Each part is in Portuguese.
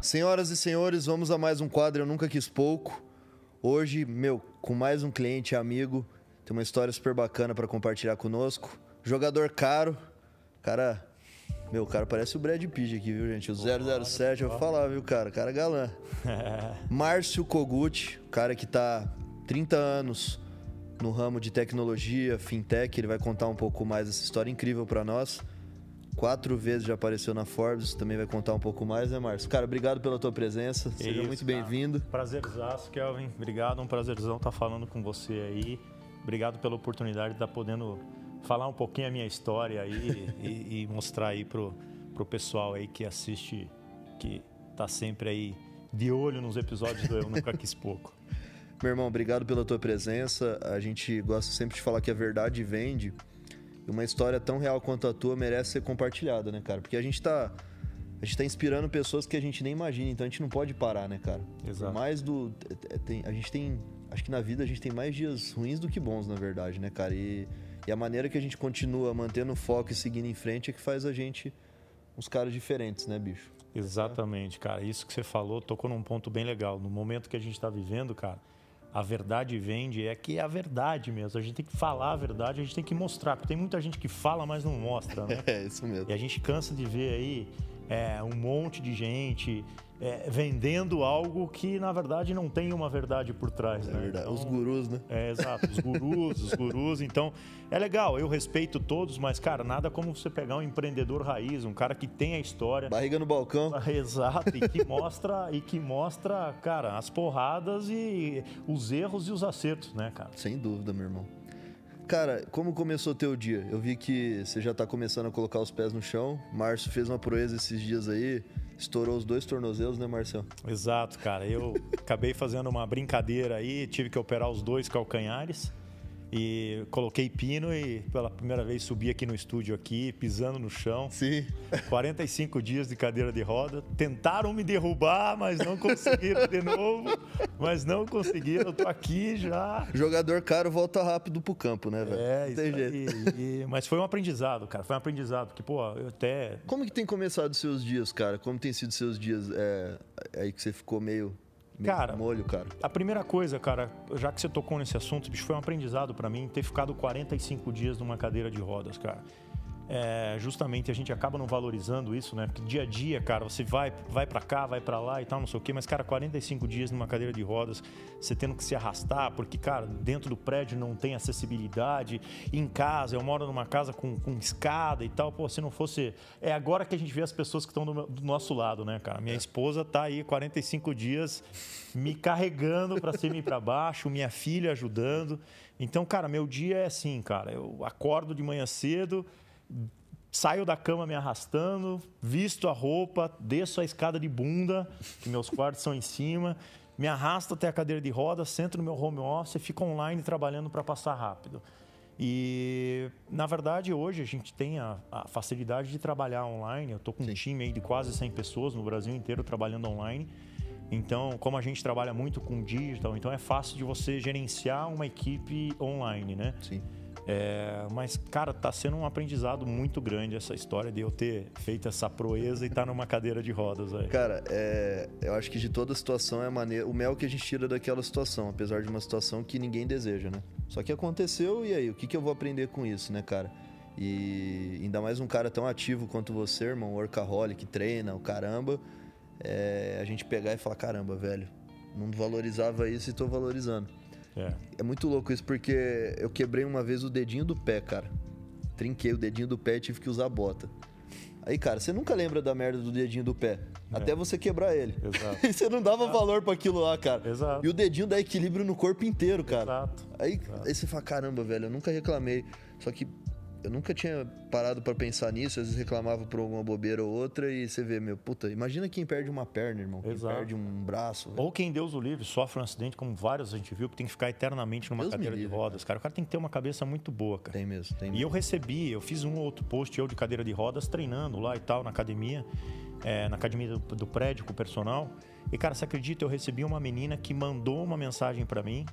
Senhoras e senhores, vamos a mais um quadro Eu Nunca Quis Pouco. Hoje, meu, com mais um cliente amigo, tem uma história super bacana para compartilhar conosco. Jogador caro, cara, meu, o cara parece o Brad Pitt aqui, viu, gente? O 007, eu vou falar, viu, cara? Cara galã. Márcio Kogut, cara que tá 30 anos no ramo de tecnologia, fintech, ele vai contar um pouco mais essa história incrível para nós. Quatro vezes já apareceu na Forbes, também vai contar um pouco mais, né, Márcio? Cara, obrigado pela tua presença, seja Isso, muito bem-vindo. Prazerzaço, Kelvin. Obrigado, um prazerzão estar falando com você aí. Obrigado pela oportunidade de estar podendo falar um pouquinho a minha história aí e, e, mostrar aí pro, pro pessoal aí que assiste, que tá sempre aí de olho nos episódios do Eu Nunca Quis Pouco. Meu irmão, obrigado pela tua presença. A gente gosta sempre de falar que a verdade vende. Uma história tão real quanto a tua merece ser compartilhada, né, cara? Porque a gente tá. A gente tá inspirando pessoas que a gente nem imagina, então a gente não pode parar, né, cara? Exato. Mais do. Tem, a gente tem. Acho que na vida a gente tem mais dias ruins do que bons, na verdade, né, cara? E, e a maneira que a gente continua mantendo o foco e seguindo em frente é que faz a gente uns caras diferentes, né, bicho? Exatamente, cara. Isso que você falou tocou num ponto bem legal. No momento que a gente está vivendo, cara, a verdade vende é que é a verdade mesmo. A gente tem que falar a verdade, a gente tem que mostrar. Porque tem muita gente que fala, mas não mostra, né? É, isso mesmo. E a gente cansa de ver aí é, um monte de gente é, vendendo algo que, na verdade, não tem uma verdade por trás. É né? verdade. Então, os gurus, né? É, exato. Os gurus, os gurus. Então, é legal. Eu respeito todos, mas, cara, nada como você pegar um empreendedor raiz, um cara que tem a história. Barriga no balcão. Exato. E que mostra, e que mostra, cara, as porradas e os erros e os acertos, né, cara? Sem dúvida, meu irmão. Cara, como começou o teu dia? Eu vi que você já tá começando a colocar os pés no chão. Márcio fez uma proeza esses dias aí. Estourou os dois tornozelos, né, Marcelo? Exato, cara. Eu acabei fazendo uma brincadeira aí, tive que operar os dois calcanhares. E coloquei pino e pela primeira vez subi aqui no estúdio aqui, pisando no chão. Sim. 45 dias de cadeira de roda. Tentaram me derrubar, mas não conseguiram de novo. Mas não conseguiram, eu tô aqui já. Jogador caro volta rápido pro campo, né, velho? É, isso aí. E, mas foi um aprendizado, cara. Foi um aprendizado, porque, pô, eu até. Como que tem começado os seus dias, cara? Como tem sido seus dias é, aí que você ficou meio Cara, molho, cara. A primeira coisa, cara, já que você tocou nesse assunto, bicho, foi um aprendizado para mim ter ficado 45 dias numa cadeira de rodas, cara. É, justamente a gente acaba não valorizando isso, né? Porque dia a dia, cara, você vai, vai para cá, vai para lá e tal, não sei o quê, mas, cara, 45 dias numa cadeira de rodas, você tendo que se arrastar, porque, cara, dentro do prédio não tem acessibilidade, em casa, eu moro numa casa com, com escada e tal, pô, se não fosse. É agora que a gente vê as pessoas que estão do, do, nosso lado, né, cara? Minha é. esposa tá aí 45 dias me carregando para cima e para baixo, minha filha ajudando. Então, cara, meu dia é assim, cara, eu acordo de manhã cedo saio da cama me arrastando, visto a roupa, desço a escada de bunda, que meus quartos são em cima, me arrasto até a cadeira de rodas, sento no meu home office e fico online trabalhando para passar rápido. E, na verdade, hoje a gente tem a, a facilidade de trabalhar online. Eu estou com Sim. um time aí de quase 100 pessoas no Brasil inteiro trabalhando online. Então, como a gente trabalha muito com digital, então é fácil de você gerenciar uma equipe online, né? Sim. É, mas, cara, tá sendo um aprendizado muito grande essa história de eu ter feito essa proeza e estar tá numa cadeira de rodas. Aí. Cara, é, eu acho que de toda situação é a maneira. O mel que a gente tira daquela situação, apesar de uma situação que ninguém deseja, né? Só que aconteceu e aí? O que, que eu vou aprender com isso, né, cara? E ainda mais um cara tão ativo quanto você, irmão, workaholic, treina, o caramba. É, a gente pegar e falar: caramba, velho, não valorizava isso e tô valorizando. É. é muito louco isso, porque eu quebrei uma vez o dedinho do pé, cara. Trinquei o dedinho do pé e tive que usar bota. Aí, cara, você nunca lembra da merda do dedinho do pé. É. Até você quebrar ele. Exato. e você não dava Exato. valor para aquilo lá, cara. Exato. E o dedinho dá equilíbrio no corpo inteiro, cara. Exato. Aí, Exato. aí você fala, caramba, velho, eu nunca reclamei. Só que eu nunca tinha parado para pensar nisso, às vezes reclamava por alguma bobeira ou outra e você vê, meu, puta, imagina quem perde uma perna, irmão, quem Exato. perde um braço. Ou quem Deus o livre sofre um acidente, como vários a gente viu, que tem que ficar eternamente numa Deus cadeira livre, de rodas, cara. O cara tem que ter uma cabeça muito boa, cara. Tem mesmo, tem mesmo. E eu recebi, eu fiz um ou outro post eu de cadeira de rodas treinando lá e tal na academia, é, na academia do, do prédio com o personal. E cara, você acredita, eu recebi uma menina que mandou uma mensagem para mim,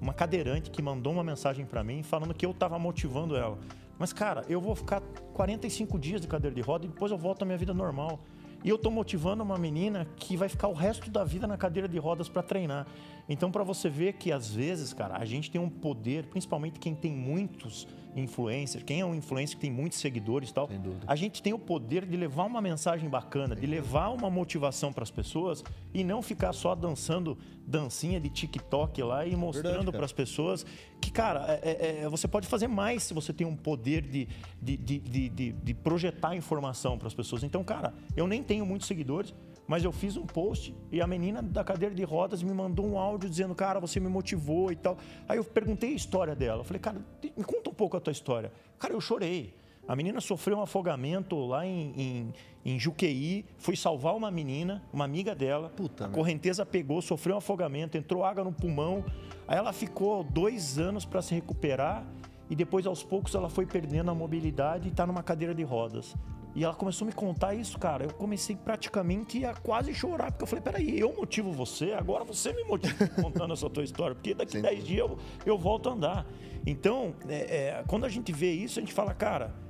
uma cadeirante que mandou uma mensagem para mim falando que eu tava motivando ela. Mas, cara, eu vou ficar 45 dias de cadeira de roda e depois eu volto à minha vida normal. E eu estou motivando uma menina que vai ficar o resto da vida na cadeira de rodas para treinar. Então, para você ver que às vezes, cara, a gente tem um poder, principalmente quem tem muitos influencers, quem é um influencer que tem muitos seguidores e tal, a gente tem o poder de levar uma mensagem bacana, de levar uma motivação para as pessoas e não ficar só dançando dancinha de TikTok lá e mostrando para as pessoas que, cara, é, é, é, você pode fazer mais se você tem um poder de, de, de, de, de projetar informação para as pessoas. Então, cara, eu nem tenho muitos seguidores, mas eu fiz um post e a menina da cadeira de rodas me mandou um áudio dizendo, cara, você me motivou e tal. Aí eu perguntei a história dela. Eu falei, cara, me conta um pouco a tua história. Cara, eu chorei. A menina sofreu um afogamento lá em, em, em Juqueí, foi salvar uma menina, uma amiga dela. Puta, a correnteza pegou, sofreu um afogamento, entrou água no pulmão. Aí ela ficou dois anos para se recuperar e depois, aos poucos, ela foi perdendo a mobilidade e está numa cadeira de rodas. E ela começou a me contar isso, cara. Eu comecei praticamente a quase chorar, porque eu falei: peraí, eu motivo você, agora você me motiva contando essa tua história, porque daqui a 10 dias eu, eu volto a andar. Então, é, é, quando a gente vê isso, a gente fala, cara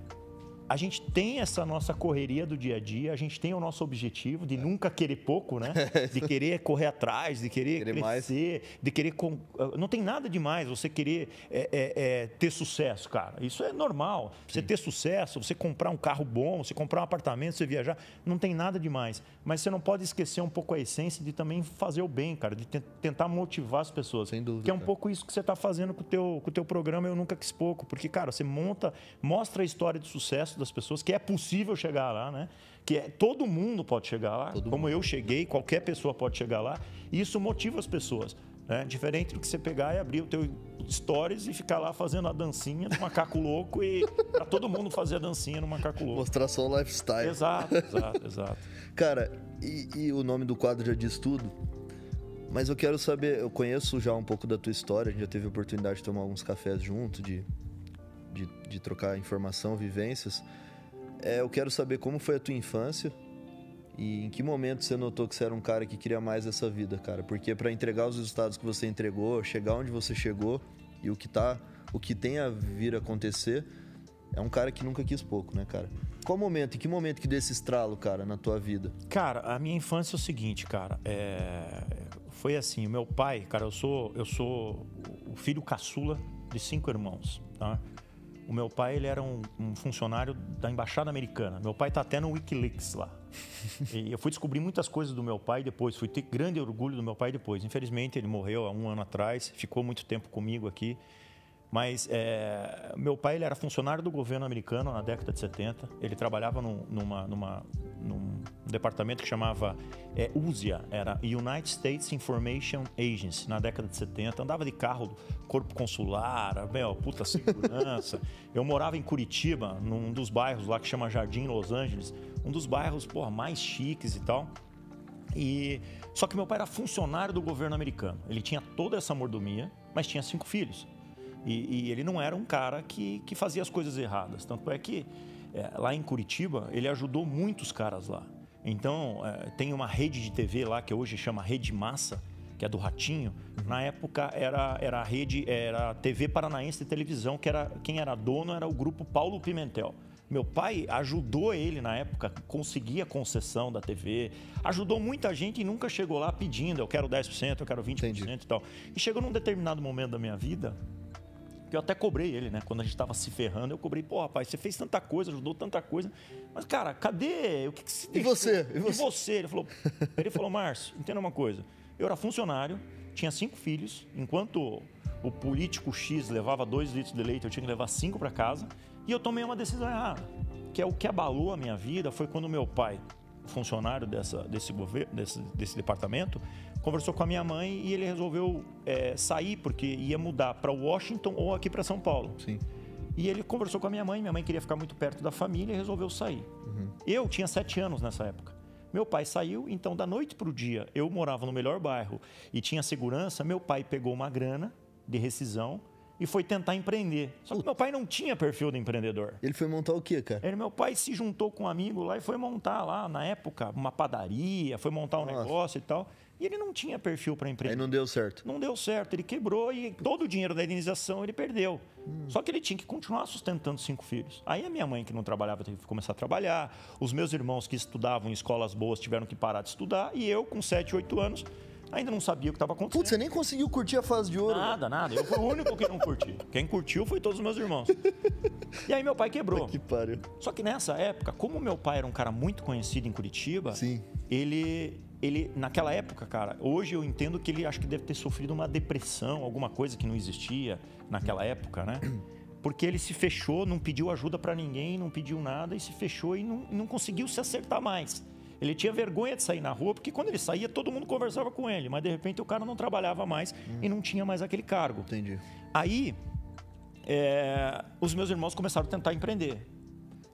a gente tem essa nossa correria do dia a dia, a gente tem o nosso objetivo de nunca querer pouco, né? De querer correr atrás, de querer, querer crescer, mais. de querer. Ah, não tem nada demais você querer é, é, é, ter sucesso, cara. Isso é normal. Sim. Você ter sucesso, você comprar um carro bom, você comprar um apartamento, você viajar, não tem nada demais. Mas você não pode esquecer um pouco a essência de também fazer o bem, cara, de tentar motivar as pessoas. Sem dúvida. Que é um cara. pouco isso que você está fazendo com o teu, com o teu programa Eu Nunca Quis Pouco. Porque, cara, você monta, mostra a história de sucesso das pessoas, que é possível chegar lá, né? Que é, todo mundo pode chegar lá, todo como mundo. eu cheguei, qualquer pessoa pode chegar lá, e isso motiva as pessoas. Né? Diferente do que você pegar e abrir o teu stories e ficar lá fazendo a dancinha do macaco louco e para todo mundo fazer a dancinha no macaco louco. Mostrar só o lifestyle. Exato, exato, exato. Cara, e, e o nome do quadro já diz tudo. Mas eu quero saber, eu conheço já um pouco da tua história, a gente já teve a oportunidade de tomar alguns cafés junto, de, de, de trocar informação, vivências. É, eu quero saber como foi a tua infância e em que momento você notou que você era um cara que queria mais essa vida, cara? Porque para entregar os resultados que você entregou, chegar onde você chegou e o que tá, o que tem a vir acontecer, é um cara que nunca quis pouco, né, cara? Qual momento, em que momento que deu esse estralo, cara, na tua vida? Cara, a minha infância é o seguinte, cara, é... foi assim, o meu pai, cara, eu sou, eu sou o filho caçula de cinco irmãos, tá? O meu pai ele era um, um funcionário da embaixada americana. Meu pai está até no WikiLeaks lá. e eu fui descobrir muitas coisas do meu pai depois. Fui ter grande orgulho do meu pai depois. Infelizmente ele morreu há um ano atrás. Ficou muito tempo comigo aqui. Mas é, meu pai ele era funcionário do governo americano na década de 70. Ele trabalhava num, numa, numa, num departamento que chamava é, USIA, era United States Information Agency, na década de 70. Andava de carro, corpo consular, meu, puta segurança. Eu morava em Curitiba, num dos bairros lá que chama Jardim Los Angeles, um dos bairros porra, mais chiques e tal. E só que meu pai era funcionário do governo americano. Ele tinha toda essa mordomia, mas tinha cinco filhos. E, e, ele não era um cara que, que fazia as coisas erradas. Tanto é que é, lá em Curitiba ele ajudou muitos caras lá. Então é, tem uma rede de TV lá que hoje chama Rede Massa, que é do Ratinho. Uhum. Na época era, era a rede, era a TV Paranaense de televisão, que era quem era dono era o grupo Paulo Pimentel. Meu pai ajudou ele na época, conseguia concessão da TV, ajudou muita gente e nunca chegou lá pedindo, eu quero 10%, eu quero 20% Entendi. e tal. E chegou num determinado momento da minha vida, que eu até cobrei ele, né? Quando a gente tava se ferrando, eu cobrei, pô, rapaz, você fez tanta coisa, ajudou tanta coisa. Mas, cara, cadê? O que, que se E você? E você? E você? Ele falou, ele falou, Márcio, entenda uma coisa. Eu era funcionário, tinha cinco filhos, enquanto o político X levava dois litros de leite, eu tinha que levar cinco para casa, e eu tomei uma decisão errada. Que é o que abalou a minha vida foi quando meu pai, funcionário dessa, desse governo, desse, desse departamento, conversou com a minha mãe e ele resolveu é, sair porque ia mudar para Washington ou aqui para São Paulo. Sim. E ele conversou com a minha mãe, minha mãe queria ficar muito perto da família e resolveu sair. Uhum. Eu tinha sete anos nessa época. Meu pai saiu, então da noite para o dia, eu morava no melhor bairro e tinha segurança. Meu pai pegou uma grana de rescisão e foi tentar empreender. Só que meu pai não tinha perfil de empreendedor. Ele foi montar o quê, cara? Ele, meu pai se juntou com um amigo lá e foi montar lá, na época, uma padaria, foi montar um Nossa. negócio e tal. E ele não tinha perfil para empreender. Aí não deu certo. Não deu certo, ele quebrou e todo o dinheiro da indenização ele perdeu. Hum. Só que ele tinha que continuar sustentando cinco filhos. Aí a minha mãe, que não trabalhava, teve que começar a trabalhar. Os meus irmãos que estudavam em escolas boas tiveram que parar de estudar. E eu, com 7, 8 anos, ainda não sabia o que estava acontecendo. Putz, você nem conseguiu curtir a fase de ouro. Nada, nada. Eu fui o único que não curti. Quem curtiu foi todos os meus irmãos. E aí meu pai quebrou. Que pariu. Só que nessa época, como meu pai era um cara muito conhecido em Curitiba, Sim. ele ele naquela época, cara, hoje eu entendo que ele acho que deve ter sofrido uma depressão, alguma coisa que não existia naquela época, né? Porque ele se fechou, não pediu ajuda para ninguém, não pediu nada e se fechou e não, não conseguiu se acertar mais. Ele tinha vergonha de sair na rua, porque quando ele saía, todo mundo conversava com ele, mas de repente o cara não trabalhava mais hum. e não tinha mais aquele cargo. Entendi. Aí, é, os meus irmãos começaram a tentar empreender.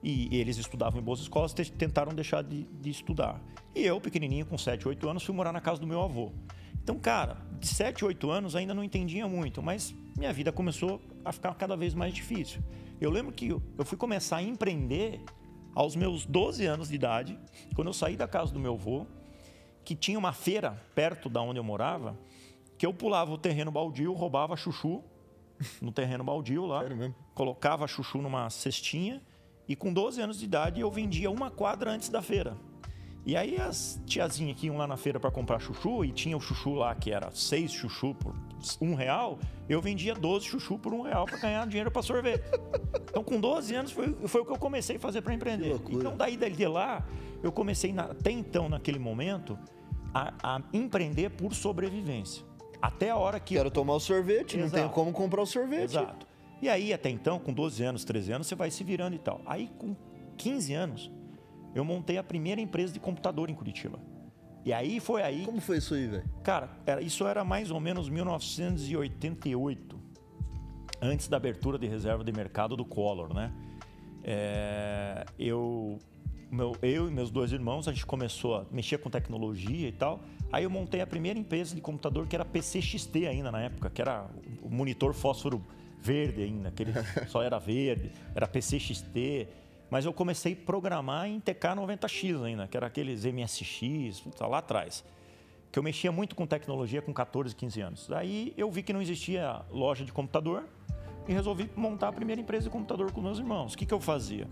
E, eles estudavam em boas escolas, tentaram deixar de, de, estudar. E eu, pequenininho, com 7, 8 anos, fui morar na casa do meu avô. Então, cara, de 7, 8 anos ainda não entendia muito, mas minha vida começou a ficar cada vez mais difícil. Eu lembro que eu fui começar a empreender aos meus 12 anos de idade, quando eu saí da casa do meu avô, que tinha uma feira perto da onde eu morava, que eu pulava o terreno baldio, roubava chuchu no terreno baldio lá, colocava chuchu numa cestinha e com 12 anos de idade eu vendia uma quadra antes da feira. E aí as tiazinhas que iam lá na feira para comprar chuchu, e tinha o chuchu lá que era seis chuchu por um real, eu vendia 12 chuchu por um real para ganhar dinheiro para sorvete. Então com 12 anos foi, foi o que eu comecei a fazer para empreender. Então daí de lá, eu comecei na, até então, naquele momento, a, a, empreender por sobrevivência. Até a hora que... Quero tomar o sorvete, Exato. não tenho como comprar o sorvete. Exato. E aí, até então, com 12 anos, 13 anos, você vai se virando e tal. Aí, com 15 anos, eu montei a primeira empresa de computador em Curitiba. E aí foi aí. Como foi isso aí, velho? Cara, era, isso era mais ou menos 1988, antes da abertura de reserva de mercado do Collor, né? É, eu, meu, eu e meus dois irmãos, a gente começou a mexer com tecnologia e tal. Aí eu montei a primeira empresa de computador que era PCXT ainda na época, que era o monitor fósforo verde ainda, aquele só era verde, era PCXT. Mas eu comecei a programar em TK90X ainda, que era aqueles MSX, tá lá atrás. Que eu mexia muito com tecnologia com 14, 15 anos. Aí eu vi que não existia loja de computador e resolvi montar a primeira empresa de computador com meus irmãos. O que, que eu fazia?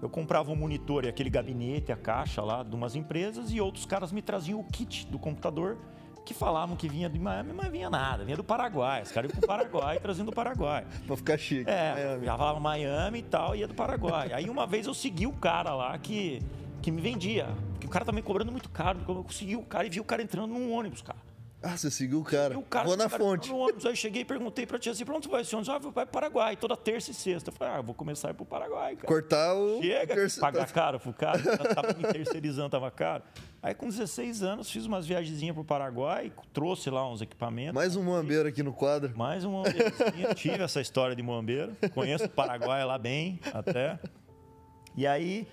Eu comprava um monitor e aquele gabinete, a caixa lá de umas empresas e outros caras me traziam o kit do computador que falavam que vinha de Miami, mas vinha nada, vinha do Paraguai. Os caras iam pro Paraguai trazendo do Paraguai. pra ficar chique. É, Miami. já falava Miami e tal, ia do Paraguai. Aí uma vez eu segui o cara lá que, que me vendia. Porque o cara tava me cobrando muito caro. Eu consegui o cara e vi o cara entrando num ônibus, cara. Ah, você seguiu o cara. o cara vou na fonte. No ônibus. Aí cheguei e perguntei pra tia assim, pra onde vai esse ônibus? Ah, vou para Paraguai, toda terça e sexta. Eu falei, ah, vou começar a ir pro Paraguai, cara. Cortar o... Chega, pagar caro pro cara. tava me terceirizando, tava caro. Aí com 16 anos fiz umas viagenzinhas pro Paraguai, trouxe lá uns equipamentos. Mais um moambeiro aqui no quadro. Mais um moambeiro. Tive essa história de moambeiro. Conheço o Paraguai lá bem, até. E aí,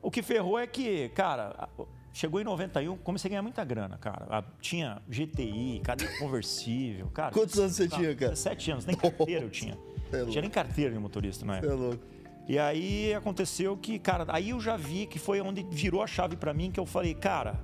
o que ferrou é que, cara, Chegou em 91, comecei a ganhar muita grana, cara. Tinha GTI, cadeia conversível, cara. Quantos anos você tinha, cara? 17 anos, nem carteira eu tinha. É não tinha nem carteira de motorista na época. É louco. E aí aconteceu que, cara, aí eu já vi que foi onde virou a chave para mim, que eu falei, cara,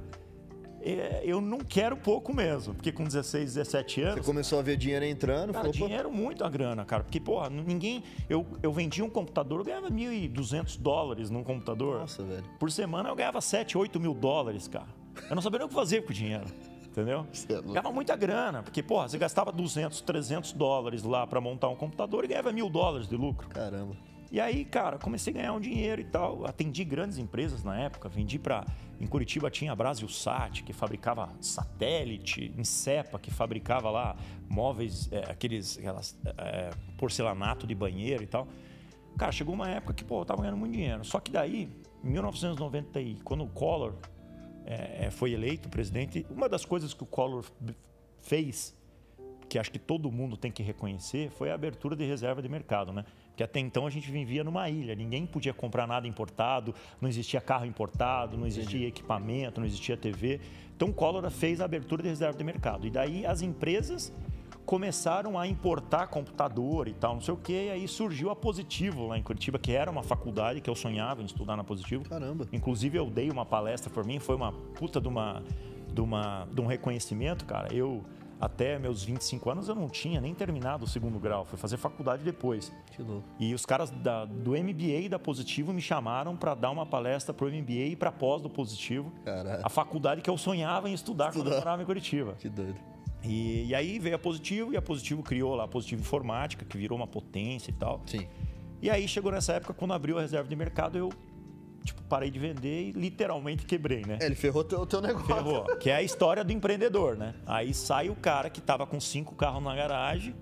é, eu não quero pouco mesmo, porque com 16, 17 anos. Você começou a ver dinheiro entrando? Cara, falou, dinheiro muito a grana, cara. Porque, porra, ninguém. Eu, eu vendia um computador, eu ganhava 1.200 dólares num computador. Nossa, velho. Por semana eu ganhava 7, 8 mil dólares, cara. Eu não sabia nem o que fazer com o dinheiro. Entendeu? É ganhava muita grana, porque, porra, você gastava 200, 300 dólares lá para montar um computador e ganhava mil dólares de lucro. Caramba. E aí, cara, comecei a ganhar um dinheiro e tal. Atendi grandes empresas na época. Vendi para. Em Curitiba tinha a Brasilsat, que fabricava satélite, Incepa, que fabricava lá móveis, é, aqueles aquelas, é, porcelanato de banheiro e tal. Cara, chegou uma época que, pô, eu tava ganhando muito dinheiro. Só que daí, em 1990, quando o Collor é, é, foi eleito presidente, uma das coisas que o Collor fez, que acho que todo mundo tem que reconhecer, foi a abertura de reserva de mercado, né? Que até então a gente vivia numa ilha, ninguém podia comprar nada importado, não existia carro importado, não existia equipamento, não existia TV. Então o Collor fez a abertura de reserva de mercado. E daí as empresas começaram a importar computador e tal, não sei o quê, e aí surgiu a Positivo lá em Curitiba, que era uma faculdade que eu sonhava em estudar na Positivo. Caramba. Inclusive eu dei uma palestra por mim, foi uma puta de uma de, uma, de um reconhecimento, cara, eu até meus 25 anos eu não tinha nem terminado o segundo grau, fui fazer faculdade depois. Que louco. E os caras da, do MBA da Positivo me chamaram para dar uma palestra pro MBA e para pós do Positivo. Caralho. A faculdade que eu sonhava em estudar, estudar. quando eu morava em Curitiba. Que doido. E, e, aí veio a Positivo e a Positivo criou lá a Positivo Informática, que virou uma potência e tal. Sim. E aí chegou nessa época, quando abriu a reserva de mercado, eu tipo, parei de vender e literalmente quebrei, né? É, ele ferrou o teu, teu negócio. Ferrou, que é a história do empreendedor, né? Aí sai o cara que tava com cinco carros na garagem,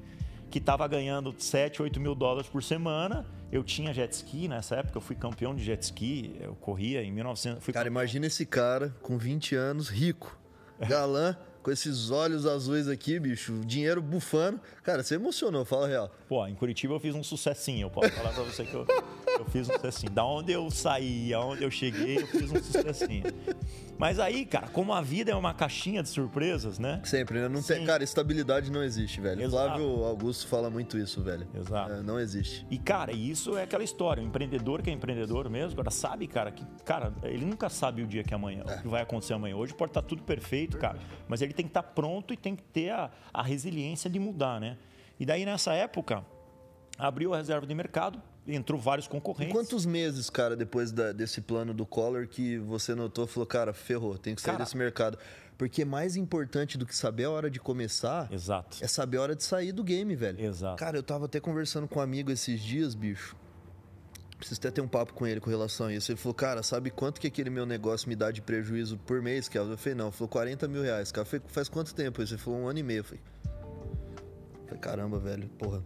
que tava ganhando 7, 8 mil dólares por semana. Eu tinha jet ski nessa época, eu fui campeão de jet ski, eu corria em 1900. Cara, imagina esse cara com 20 anos, rico, galã com esses olhos azuis aqui, bicho, dinheiro bufando. Cara, você emocionou, fala real. Pô, em Curitiba eu fiz um sucessinho, eu posso falar pra você que eu, eu fiz um sucessinho. Da onde eu saí, aonde eu cheguei, eu fiz um sucessinho. Mas aí, cara, como a vida é uma caixinha de surpresas, né? Sempre, né? Não tem, cara, estabilidade não existe, velho. Exato. Flávio Augusto fala muito isso, velho. Exato. É, não existe. E, cara, isso é aquela história. O empreendedor que é empreendedor mesmo, agora sabe, cara, que, cara, ele nunca sabe o dia que é amanhã, é. o que vai acontecer amanhã. Hoje pode estar tudo perfeito, cara. Mas ele tem que estar pronto e tem que ter a, a resiliência de mudar, né? E daí, nessa época, abriu a reserva de mercado, entrou vários concorrentes. E quantos meses, cara, depois da, desse plano do Collor que você notou, falou, cara, ferrou, tem que sair cara, desse mercado? Porque mais importante do que saber a hora de começar Exato. é saber a hora de sair do game, velho. Exato. Cara, eu tava até conversando com um amigo esses dias, bicho. Preciso até ter um papo com ele com relação a isso. Ele falou, cara, sabe quanto que aquele meu negócio me dá de prejuízo por mês, Kelvin? Eu falei, não. Ele falou, 40 mil reais. Cara, falei, faz quanto tempo? Ele falou, um ano e meio. Eu falei caramba, velho, porra.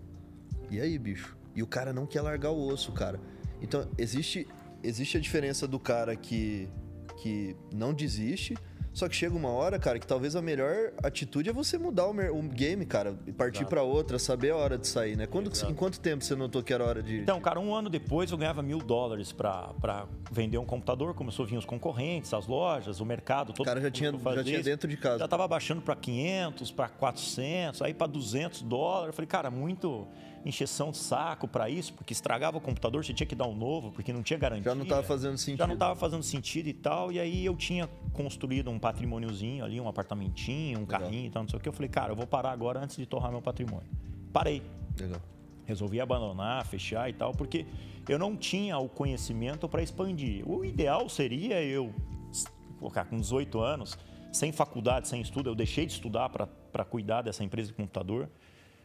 E aí, bicho? E o cara não quer largar o osso, cara. Então, existe, existe a diferença do cara que, que não desiste só que chega uma hora, cara, que talvez a melhor atitude é você mudar o, game, cara, e partir para outra, saber a hora de sair, né? Quando, em quanto tempo você notou que era hora de. Então, cara, um ano depois eu ganhava mil dólares para vender um computador, começou a vir os concorrentes, as lojas, o mercado, todo O cara já tinha, já tinha dentro de casa. Já tava baixando para 500, para 400, aí para 200 dólares. Eu falei, cara, muito encheção de saco para isso, porque estragava o computador, você tinha que dar um novo, porque não tinha garantia. Já não estava fazendo sentido. Já não estava fazendo sentido e tal. E aí eu tinha construído um patrimôniozinho ali, um apartamentinho, um Legal. carrinho e tal, não sei o que. Eu falei, cara, eu vou parar agora antes de torrar meu patrimônio. Parei. Legal. Resolvi abandonar, fechar e tal, porque eu não tinha o conhecimento para expandir. O ideal seria eu colocar com 18 anos, sem faculdade, sem estudo, eu deixei de estudar para cuidar dessa empresa de computador.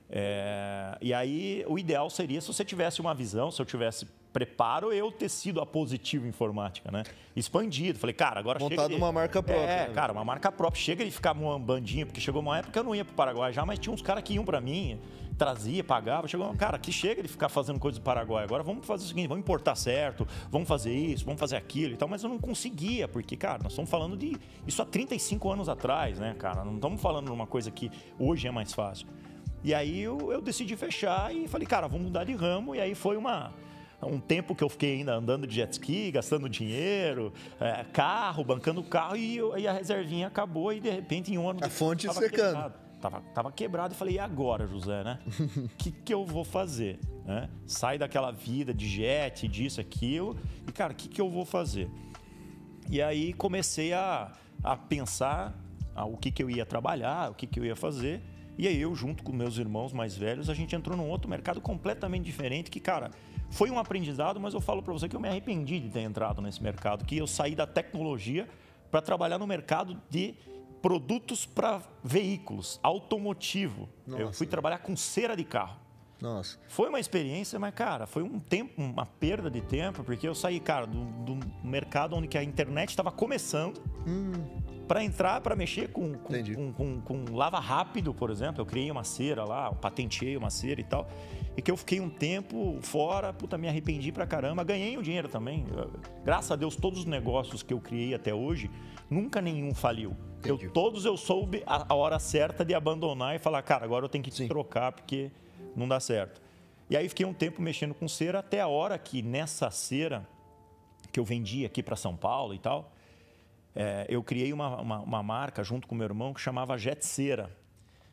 É, e aí, o ideal seria se você tivesse uma visão, se eu tivesse preparo, eu ter sido a positivo informática, né? Expandido. Falei, cara, agora Montado chega. de... uma marca própria. É, né? cara, uma marca própria. Chega de ficar uma bandinha, porque chegou uma época que eu não ia para o Paraguai já, mas tinha uns caras que iam para mim, trazia, pagava. Chegou uma cara que chega de ficar fazendo coisas do Paraguai. Agora vamos fazer o seguinte: vamos importar certo, vamos fazer isso, vamos fazer aquilo e tal. Mas eu não conseguia, porque, cara, nós estamos falando de isso há 35 anos atrás, né, cara? Não estamos falando de uma coisa que hoje é mais fácil. E aí eu, eu decidi fechar e falei, cara, vamos mudar de ramo. E aí foi uma, um tempo que eu fiquei ainda andando de jet ski, gastando dinheiro, é, carro, bancando carro, e, eu, e, a reservinha acabou e de repente em um ano... A fonte secando. Quebrado. Tava, tava quebrado e falei, e agora, José, né? O que, que eu vou fazer? Né? Sai daquela vida de jet, disso, aquilo, e cara, o que, que eu vou fazer? E aí comecei a, a pensar o que, que eu ia trabalhar, o que, que eu ia fazer. E aí eu, junto com meus irmãos mais velhos, a gente entrou num outro mercado completamente diferente que, cara, foi um aprendizado, mas eu falo para você que eu me arrependi de ter entrado nesse mercado, que eu saí da tecnologia para trabalhar no mercado de produtos para veículos, automotivo. Nossa. Eu fui trabalhar com cera de carro. Nossa. Foi uma experiência, mas, cara, foi um tempo, uma perda de tempo, porque eu saí, cara, do, do mercado onde a internet estava começando. Hum para entrar, para mexer com com, com, com, com, lava rápido, por exemplo. Eu criei uma cera lá, patenteei uma cera e tal. E que eu fiquei um tempo fora, puta, me arrependi pra caramba. Ganhei o dinheiro também. Graças a Deus, todos os negócios que eu criei até hoje, nunca nenhum faliu. Eu, todos eu soube a, a, hora certa de abandonar e falar, cara, agora eu tenho que Sim. trocar porque não dá certo. E aí fiquei um tempo mexendo com cera até a hora que nessa cera que eu vendi aqui para São Paulo e tal, é, eu criei uma, uma, uma, marca junto com meu irmão que chamava Jetceira.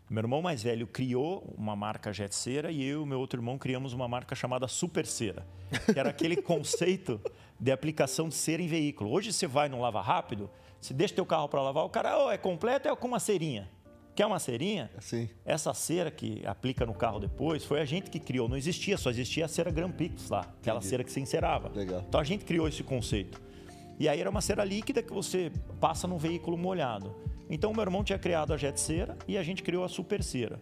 Meu irmão mais velho criou uma marca Jetceira e eu e meu outro irmão criamos uma marca chamada Super Cera, que era aquele conceito de aplicação de cera em veículo. Hoje você vai no lava rápido, você deixa teu carro para lavar, o cara, oh, é completo, é com uma cerinha. Quer uma cerinha? Sim. Essa cera que aplica no carro depois foi a gente que criou. Não existia, só existia a cera Grand Pix lá, aquela Entendi. cera que você encerava. Legal. Então a gente criou esse conceito. E aí era uma cera líquida que você passa no veículo molhado. Então meu irmão tinha criado a jet cera e a gente criou a super cera.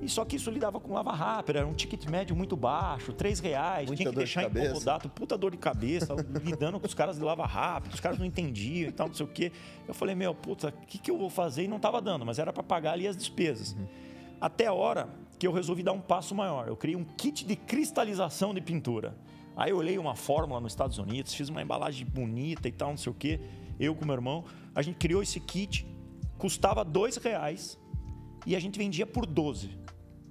E só que isso lidava com lava rápida, era um ticket médio muito baixo, três reais, Muita tinha que de deixar cabeça. incomodado, puta dor de cabeça, lidando com os caras de lava rápido, os caras não entendiam e tal, não sei o quê. Eu falei, meu, puta, o que, que eu vou fazer? E não tava dando, mas era para pagar ali as despesas. Uhum. Até a hora que eu resolvi dar um passo maior. Eu criei um kit de cristalização de pintura. Aí eu olhei uma fórmula nos Estados Unidos, fiz uma embalagem bonita e tal, não sei o quê. Eu com meu irmão, a gente criou esse kit, custava dois reais e a gente vendia por 12.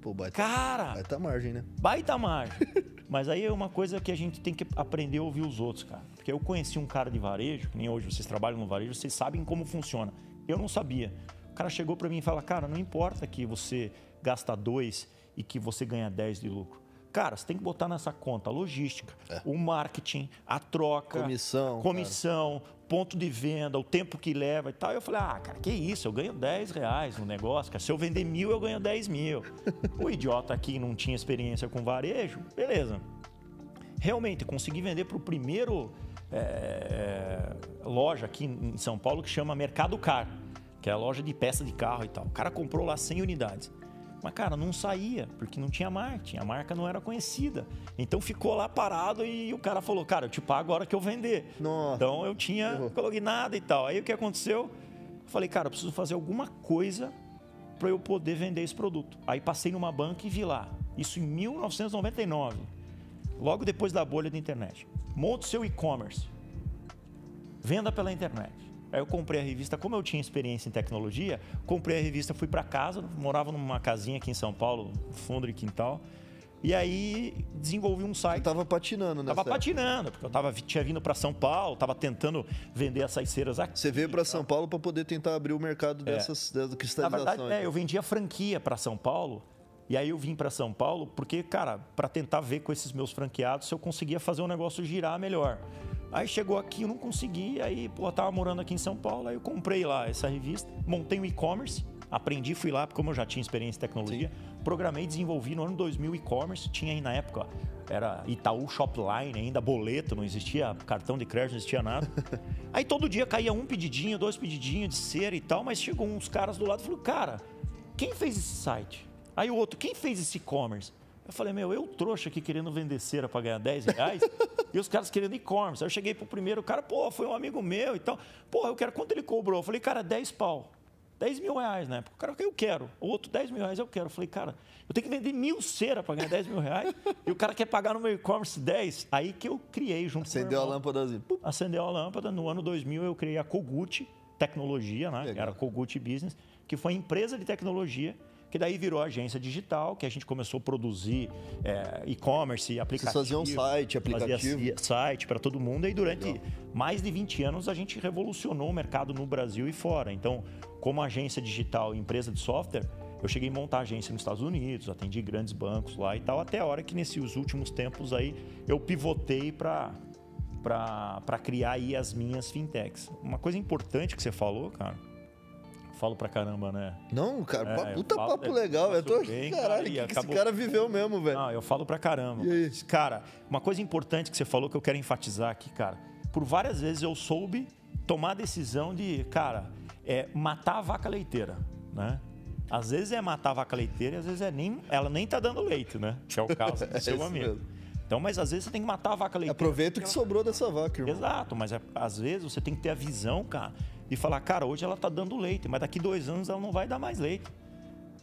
Pô, baita, Cara, baita margem, né? baita margem. Mas aí é uma coisa que a gente tem que aprender a ouvir os outros, cara. Porque eu conheci um cara de varejo, que nem hoje vocês trabalham no varejo, vocês sabem como funciona. Eu não sabia. O cara chegou para mim e falou: Cara, não importa que você gasta dois e que você ganha 10 de lucro. Cara, você tem que botar nessa conta a logística, o marketing, a troca, Comissão, comissão, ponto de venda, o tempo que leva e tal. Eu falei, ah, cara, que isso, eu ganho 10 reais no negócio, cara. Se eu vender mil, eu ganho 10 mil. o idiota aqui não tinha experiência com varejo, beleza. Realmente, consegui vender para o primeiro é, loja aqui em São Paulo que chama Mercado Car, que é a loja de peça de carro e tal. O cara comprou lá 100 unidades. Mas, cara, não saía, porque não tinha marketing, a marca não era conhecida. Então ficou lá parado e o cara falou, cara, eu te pago a hora que eu vender. Nossa. Então eu tinha, Errou. coloquei nada e tal. Aí o que aconteceu? Eu falei, cara, eu preciso fazer alguma coisa para eu poder vender esse produto. Aí passei numa banca e vi lá. Isso em 1999, logo depois da bolha da internet. Monte seu e-commerce. Venda pela internet. Aí eu comprei a revista, como eu tinha experiência em tecnologia, comprei a revista, fui para casa, morava numa casinha aqui em São Paulo, fundo de quintal. E aí desenvolvi um site. Tava patinando, né? Tava patinando, porque eu tava, tinha vindo para São Paulo, tava tentando vender essas ceiras aqui. Você veio para São Paulo para poder tentar abrir o mercado dessas, dessa Na cristalização. verdade, é, eu vendia franquia para São Paulo. E aí eu vim para São Paulo porque, cara, para tentar ver com esses meus franqueados se eu conseguia fazer o negócio girar melhor. Aí chegou aqui, eu não consegui, aí, pô, eu tava morando aqui em São Paulo, aí eu comprei lá essa revista, montei um e-commerce, aprendi, fui lá, porque como eu já tinha experiência em tecnologia, programei, desenvolvi no ano 2000 e-commerce, tinha aí na época, era Itaú Shopline ainda, boleto, não existia cartão de crédito, não existia nada. aí todo dia caía um pedidinho, dois pedidinhos de cera e tal, mas chegou uns caras do lado e falou, cara, quem fez esse site? Aí o outro, quem fez esse e-commerce? Eu falei, meu, eu trouxa aqui querendo vender cera para ganhar 10 reais e os caras querendo e-commerce. Aí eu cheguei pro primeiro, o cara, pô, foi um amigo meu e tal. Pô, eu quero quanto ele cobrou? Eu falei, cara, 10 pau. 10 mil reais na época. O cara, eu quero. O outro, 10 mil reais, eu quero. Eu falei, cara, eu tenho que vender mil cera para ganhar 10 mil reais e o cara quer pagar no meu e-commerce 10. Aí que eu criei junto com Acendeu a irmão. lâmpadazinha. Acendeu a lâmpada. No ano 2000 eu criei a Kogut Tecnologia, né? Legal. Era a Kogut Business, que foi empresa de tecnologia que daí virou agência digital, que a gente começou a produzir é, e-commerce, aplicativo. faziam site, aplicativo? Fazia site para todo mundo. E durante mais de 20 anos a gente revolucionou o mercado no Brasil e fora. Então, como agência digital e empresa de software, eu cheguei a montar agência nos Estados Unidos, atendi grandes bancos lá e tal, até a hora que nesses últimos tempos aí eu pivotei para para criar aí as minhas fintechs. Uma coisa importante que você falou, cara, falo pra caramba, né? Não, cara, É, puta falo- papo eu legal. Eu tô bem, caralho, cara, que, que esse cara viveu mesmo, velho? Não, eu falo pra caramba. E? Cara, uma coisa importante que você falou que eu quero enfatizar aqui, cara. Por várias vezes eu soube tomar a decisão de, cara, é matar a vaca leiteira, né? Às vezes é matar a vaca leiteira e às vezes é nem, ela nem tá dando leite, né? Que é o caso do seu isso amigo. mesmo. Então, mas às vezes você tem que matar a vaca leiteira. Aproveita o que sobrou dessa vaca, irmão. Exato, mas é- às vezes você tem que ter a visão, cara, e falar, cara, hoje ela tá dando leite, mas daqui dois anos ela não vai dar mais leite.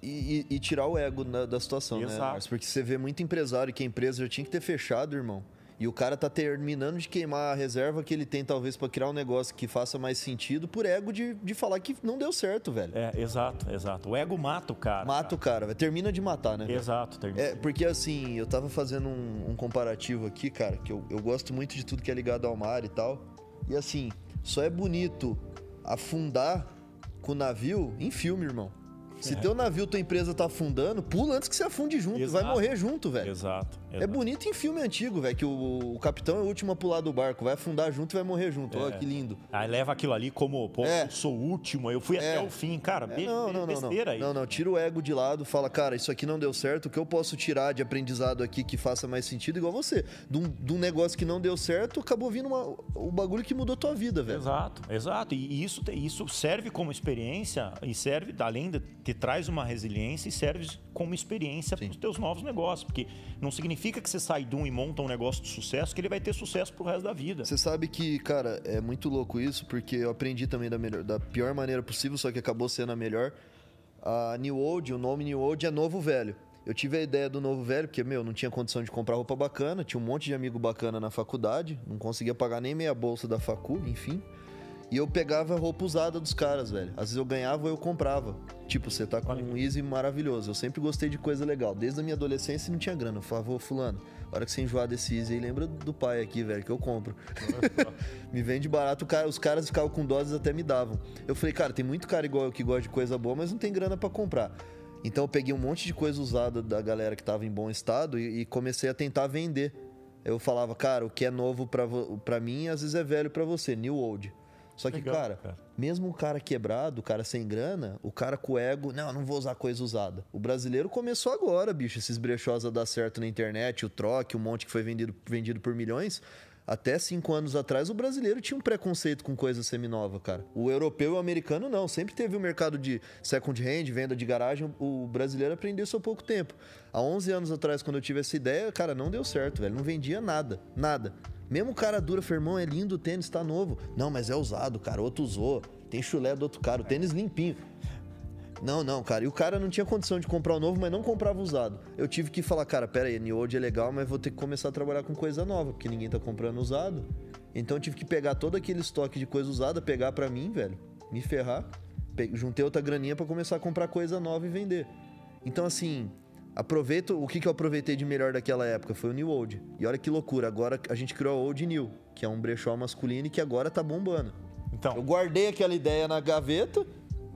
E, e- e tirar o ego na- da situação, né? Exato. Mas porque você vê muito empresário que a empresa já tinha que ter fechado, irmão. E o cara tá terminando de queimar a reserva que ele tem, talvez, pra criar um negócio que faça mais sentido, por ego de, de falar que não deu certo, velho. É, exato, exato. O ego mata o cara. Mata o cara, velho. Termina de matar, né? Exato, termina. É, porque assim, eu tava fazendo um, um comparativo aqui, cara, que eu, eu gosto muito de tudo que é ligado ao mar e tal. E assim, só é bonito afundar com o navio em filme, irmão. Se teu navio, tua empresa tá afundando, pula antes que você afunde junto, vai Exato. morrer junto, velho. Exato. É bonito em filme antigo, velho, que o, o, capitão é o último a pular do barco, vai afundar junto e vai morrer junto. É. Olha que lindo. Aí leva aquilo ali como, pô, é. sou o último, eu fui é. até o fim. Cara, é. não, não, besteira não, não. Não, não, tira o ego de lado, fala, cara, isso aqui não deu certo, o que eu posso tirar de aprendizado aqui que faça mais sentido, igual você. De um, de um negócio que não deu certo, acabou vindo uma, o bagulho que mudou tua vida, velho. Exato, exato. E isso, isso serve como experiência e serve, além de traz uma resiliência e serve como experiência para os teus novos negócios. Porque não significa que você sai de um e monta um negócio de sucesso que ele vai ter sucesso pro resto da vida. Você sabe que, cara, é muito louco isso, porque eu aprendi também da, melhor, da pior maneira possível, só que acabou sendo a melhor. A New Old, o nome New Old é novo velho. Eu tive a ideia do novo velho, porque, meu, não tinha condição de comprar roupa bacana, tinha um monte de amigo bacana na faculdade, não conseguia pagar nem meia bolsa da facu, enfim. E eu pegava roupa usada dos caras, velho. Às vezes eu ganhava ou eu comprava. Tipo, você tá com um Easy maravilhoso. Eu sempre gostei de coisa legal. Desde a minha adolescência não tinha grana. Eu falava, fulano, a hora que você enjoar desse Easy aí, lembra do pai aqui, velho, que eu compro. me vende barato, os caras ficavam com doses até me davam. Eu falei, cara, tem muito cara igual eu que gosta de coisa boa, mas não tem grana para comprar. Então eu peguei um monte de coisa usada da galera que tava em bom estado e, e comecei a tentar vender. Eu falava, cara, o que é novo para mim, às vezes é velho para você, new old. Só que, Legal, cara, cara, mesmo o cara quebrado, o cara sem grana, o cara com ego, não, não vou usar coisa usada. O brasileiro começou agora, bicho, esses brechós a dar certo na internet, o troque, um monte que foi vendido, vendido por milhões. Até cinco anos atrás, o brasileiro tinha um preconceito com coisa seminova, cara. O europeu e o americano não. Sempre teve o um mercado de second hand, venda de garagem. O brasileiro aprendeu isso há pouco tempo. Há 11 anos atrás, quando eu tive essa ideia, cara, não deu certo, velho. Não vendia nada. Nada. Mesmo o cara dura, firmão, é lindo o tênis, tá novo. Não, mas é usado, cara. Outro usou. Tem chulé do outro cara. O tênis limpinho. Não, não, cara. E o cara não tinha condição de comprar o novo, mas não comprava usado. Eu tive que falar, cara, pera aí, New Old é legal, mas vou ter que começar a trabalhar com coisa nova, porque ninguém tá comprando usado. Então eu tive que pegar todo aquele estoque de coisa usada, pegar para mim, velho, me ferrar. Juntei outra graninha para começar a comprar coisa nova e vender. Então, assim, aproveito. O que, que eu aproveitei de melhor daquela época? Foi o New Old. E olha que loucura, agora a gente criou a Old New, que é um brechó masculino e que agora tá bombando. Então. Eu guardei aquela ideia na gaveta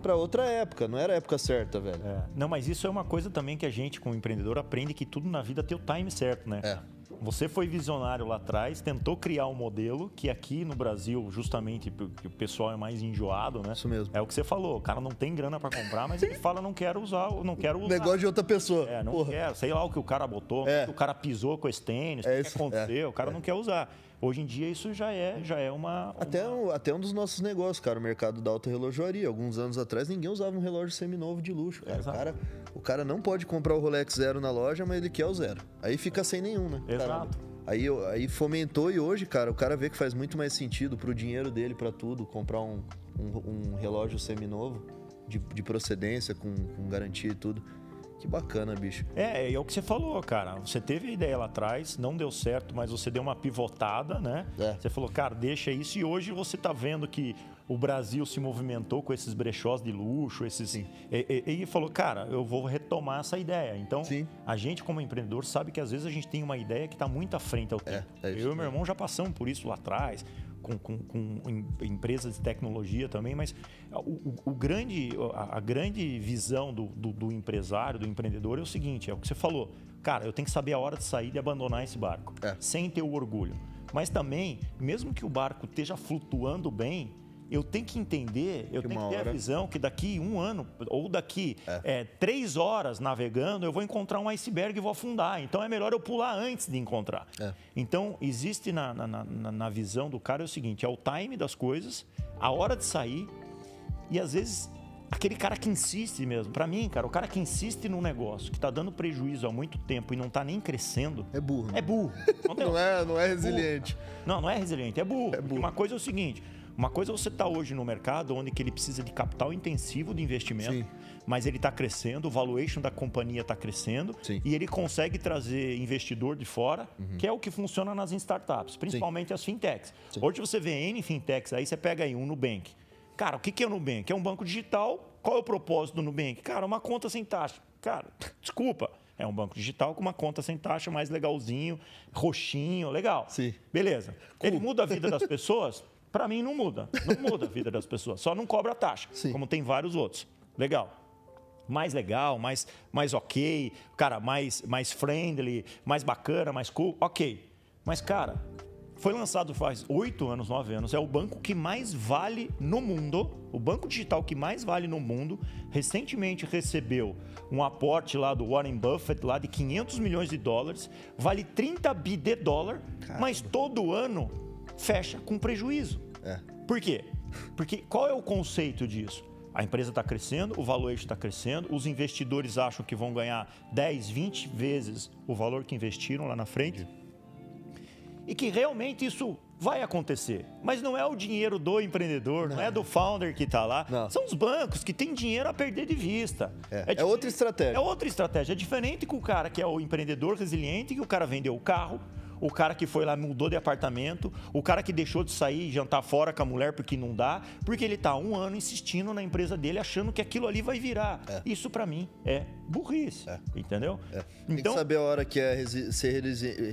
para outra época, não era a época certa, velho. É. Não, mas isso é uma coisa também que a gente, como empreendedor, aprende que tudo na vida tem o time certo, né? É. Você foi visionário lá atrás, tentou criar um modelo que aqui no Brasil, justamente porque o pessoal é mais enjoado, né? Isso mesmo. É o que você falou. O cara não tem grana para comprar, mas ele fala não quero usar, não quero usar. Negócio de outra pessoa. É, não Porra. quero. Sei lá o que o cara botou, é. o cara pisou com esse tênis, é o que aconteceu, é. o cara não quer usar. Hoje em dia isso já é, já é uma, uma... Até, um, até um dos nossos negócios, cara, o mercado da alta relojoaria. Alguns anos atrás ninguém usava um relógio seminovo de luxo, cara. O cara, o cara não pode comprar o Rolex zero na loja, mas ele quer o zero. Aí fica sem nenhum, né? Exato. Aí, aí fomentou e hoje, cara, o cara vê que faz muito mais sentido pro dinheiro dele, para tudo, comprar um, um, um relógio seminovo de, de procedência, com, com garantia e tudo. Que bacana, bicho. É, é o que você falou, cara. Você teve a ideia lá atrás, não deu certo, mas você deu uma pivotada, né? É. Você falou, cara, deixa isso. E hoje você tá vendo que o Brasil se movimentou com esses brechós de luxo, esses. Sim. E, e, e falou, cara, eu vou retomar essa ideia. Então, Sim. a gente, como empreendedor, sabe que às vezes a gente tem uma ideia que está muito à frente ao tempo. É, é eu e meu irmão já passamos por isso lá atrás com, com, com empresas de tecnologia também, mas o, o, o grande, a, a, grande visão do, do, do, empresário, do empreendedor é o seguinte: é o que você falou. Cara, eu tenho que saber a hora de sair e abandonar esse barco, é. sem ter o orgulho. Mas também, mesmo que o barco esteja flutuando bem, eu tenho que entender, eu que tenho que ter hora... a visão que daqui um ano ou daqui é. É, três horas navegando, eu vou encontrar um iceberg e vou afundar. Então é melhor eu pular antes de encontrar. É. Então, existe na, na, na, na, visão do cara é o seguinte: é o time das coisas, a hora de sair, e às vezes aquele cara que insiste mesmo. Para mim, cara, o cara que insiste num negócio que tá dando prejuízo há muito tempo e não tá nem crescendo. É burro. Né? É burro. Não, não, é, não é resiliente. Burro. Não, não é resiliente, é burro. É burro. Uma coisa é o seguinte uma coisa é você estar tá hoje no mercado onde que ele precisa de capital intensivo de investimento, Sim. mas ele está crescendo, o valuation da companhia está crescendo Sim. e ele consegue trazer investidor de fora, uhum. que é o que funciona nas startups, principalmente Sim. as fintechs. Hoje você vê N fintechs, aí você pega aí um Nubank. Cara, o que é o Nubank? É um banco digital. Qual é o propósito do Nubank? Cara, uma conta sem taxa. Cara, desculpa. É um banco digital com uma conta sem taxa, mais legalzinho, roxinho, legal. Sim. Beleza. Ele muda a vida das pessoas? Para mim, não muda. Não muda a vida das pessoas. Só não cobra taxa, Sim. como tem vários outros. Legal. mais legal, mais, mais ok, cara, mais, mais friendly, mais bacana, mais cool, ok. Mas, cara, foi lançado faz oito anos, nove anos. É o banco que mais vale no mundo. O banco digital que mais vale no mundo. Recentemente recebeu um aporte lá do Warren Buffett, lá de 500 milhões de dólares. Vale 30 bi de dólar, Caramba. mas todo ano fecha com prejuízo. É. Por quê? Porque qual é o conceito disso? A empresa está crescendo, o valuation está crescendo, os investidores acham que vão ganhar 10, 20 vezes o valor que investiram lá na frente. E que realmente isso vai acontecer. Mas não é o dinheiro do empreendedor, não, não é do founder que está lá. Não. São os bancos que têm dinheiro a perder de vista. É, é, é outra estratégia. É outra estratégia. É diferente com o cara que é o empreendedor resiliente, que o cara vendeu o carro, o cara que foi lá mudou de apartamento, o cara que deixou de sair e jantar fora com a mulher porque não dá, porque ele está um ano insistindo na empresa dele, achando que aquilo ali vai virar. É. Isso para mim é burrice, é. entendeu? É. Tem então, que saber a hora que é resi ser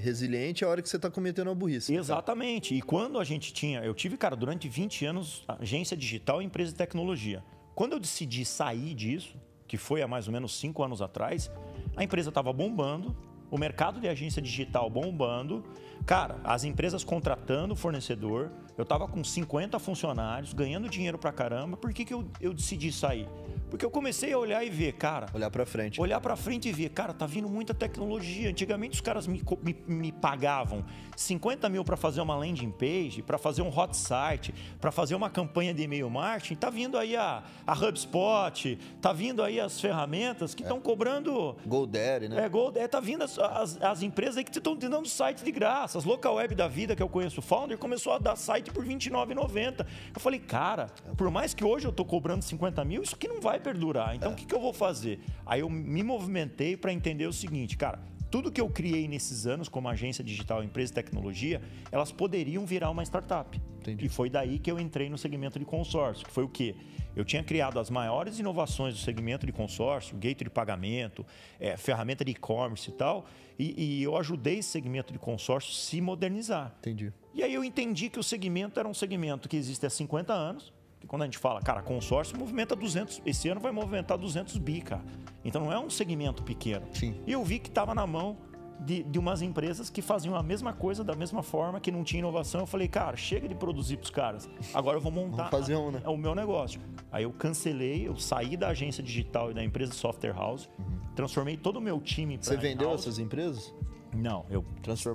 resiliente, a hora que você está cometendo uma burrice. Exatamente. Cara. E quando a gente tinha, eu tive, cara, durante 20 anos agência digital e empresa de tecnologia. Quando eu decidi sair disso, que foi há mais ou menos cinco anos atrás, a empresa estava bombando, o mercado de agência digital bombando, cara, as empresas contratando fornecedor. Eu estava com 50 funcionários, ganhando dinheiro pra caramba. Por que, que eu, eu decidi sair? Porque eu comecei a olhar e ver, cara. Olhar para frente. Olhar para frente e ver, cara, tá vindo muita tecnologia. Antigamente os caras me, me, me pagavam 50 mil para fazer uma landing page, para fazer um hot site, para fazer uma campanha de e-mail marketing. Tá vindo aí a, a HubSpot, tá vindo aí as ferramentas que estão é. cobrando. GoDaddy, né? É, GoDaddy. Tá vindo as, as, as empresas aí que estão dando site de graça. As local web da vida que eu conheço, o Founder, começou a dar site por R$29,90. Eu falei, cara, por mais que hoje eu tô cobrando 50 mil, isso aqui não vai perdurar. Então, é. o que, que eu vou fazer? Aí eu me movimentei para entender o seguinte, cara, tudo que eu criei nesses anos como agência digital, empresa de tecnologia, elas poderiam virar uma startup. Entendi. E foi daí que eu entrei no segmento de consórcio, que foi o quê? Eu tinha criado as maiores inovações do segmento de consórcio, gateway de pagamento, é, ferramenta de e-commerce e tal, e, e, eu ajudei esse segmento de consórcio se modernizar. Entendi. E aí eu entendi que o segmento era um segmento que existe há 50 anos, que quando a gente fala, cara, consórcio movimenta 200, esse ano vai movimentar 200 bi, cara. Então não é um segmento pequeno. Sim. E eu vi que estava na mão de, de umas empresas que faziam a mesma coisa da mesma forma, que não tinha inovação. Eu falei, cara, chega de produzir para os caras. Agora eu vou montar fazer um, né? o meu negócio. Aí eu cancelei, eu saí da agência digital e da empresa Software House, uhum. transformei todo o meu time para Você vendeu essas empresas? Não, eu,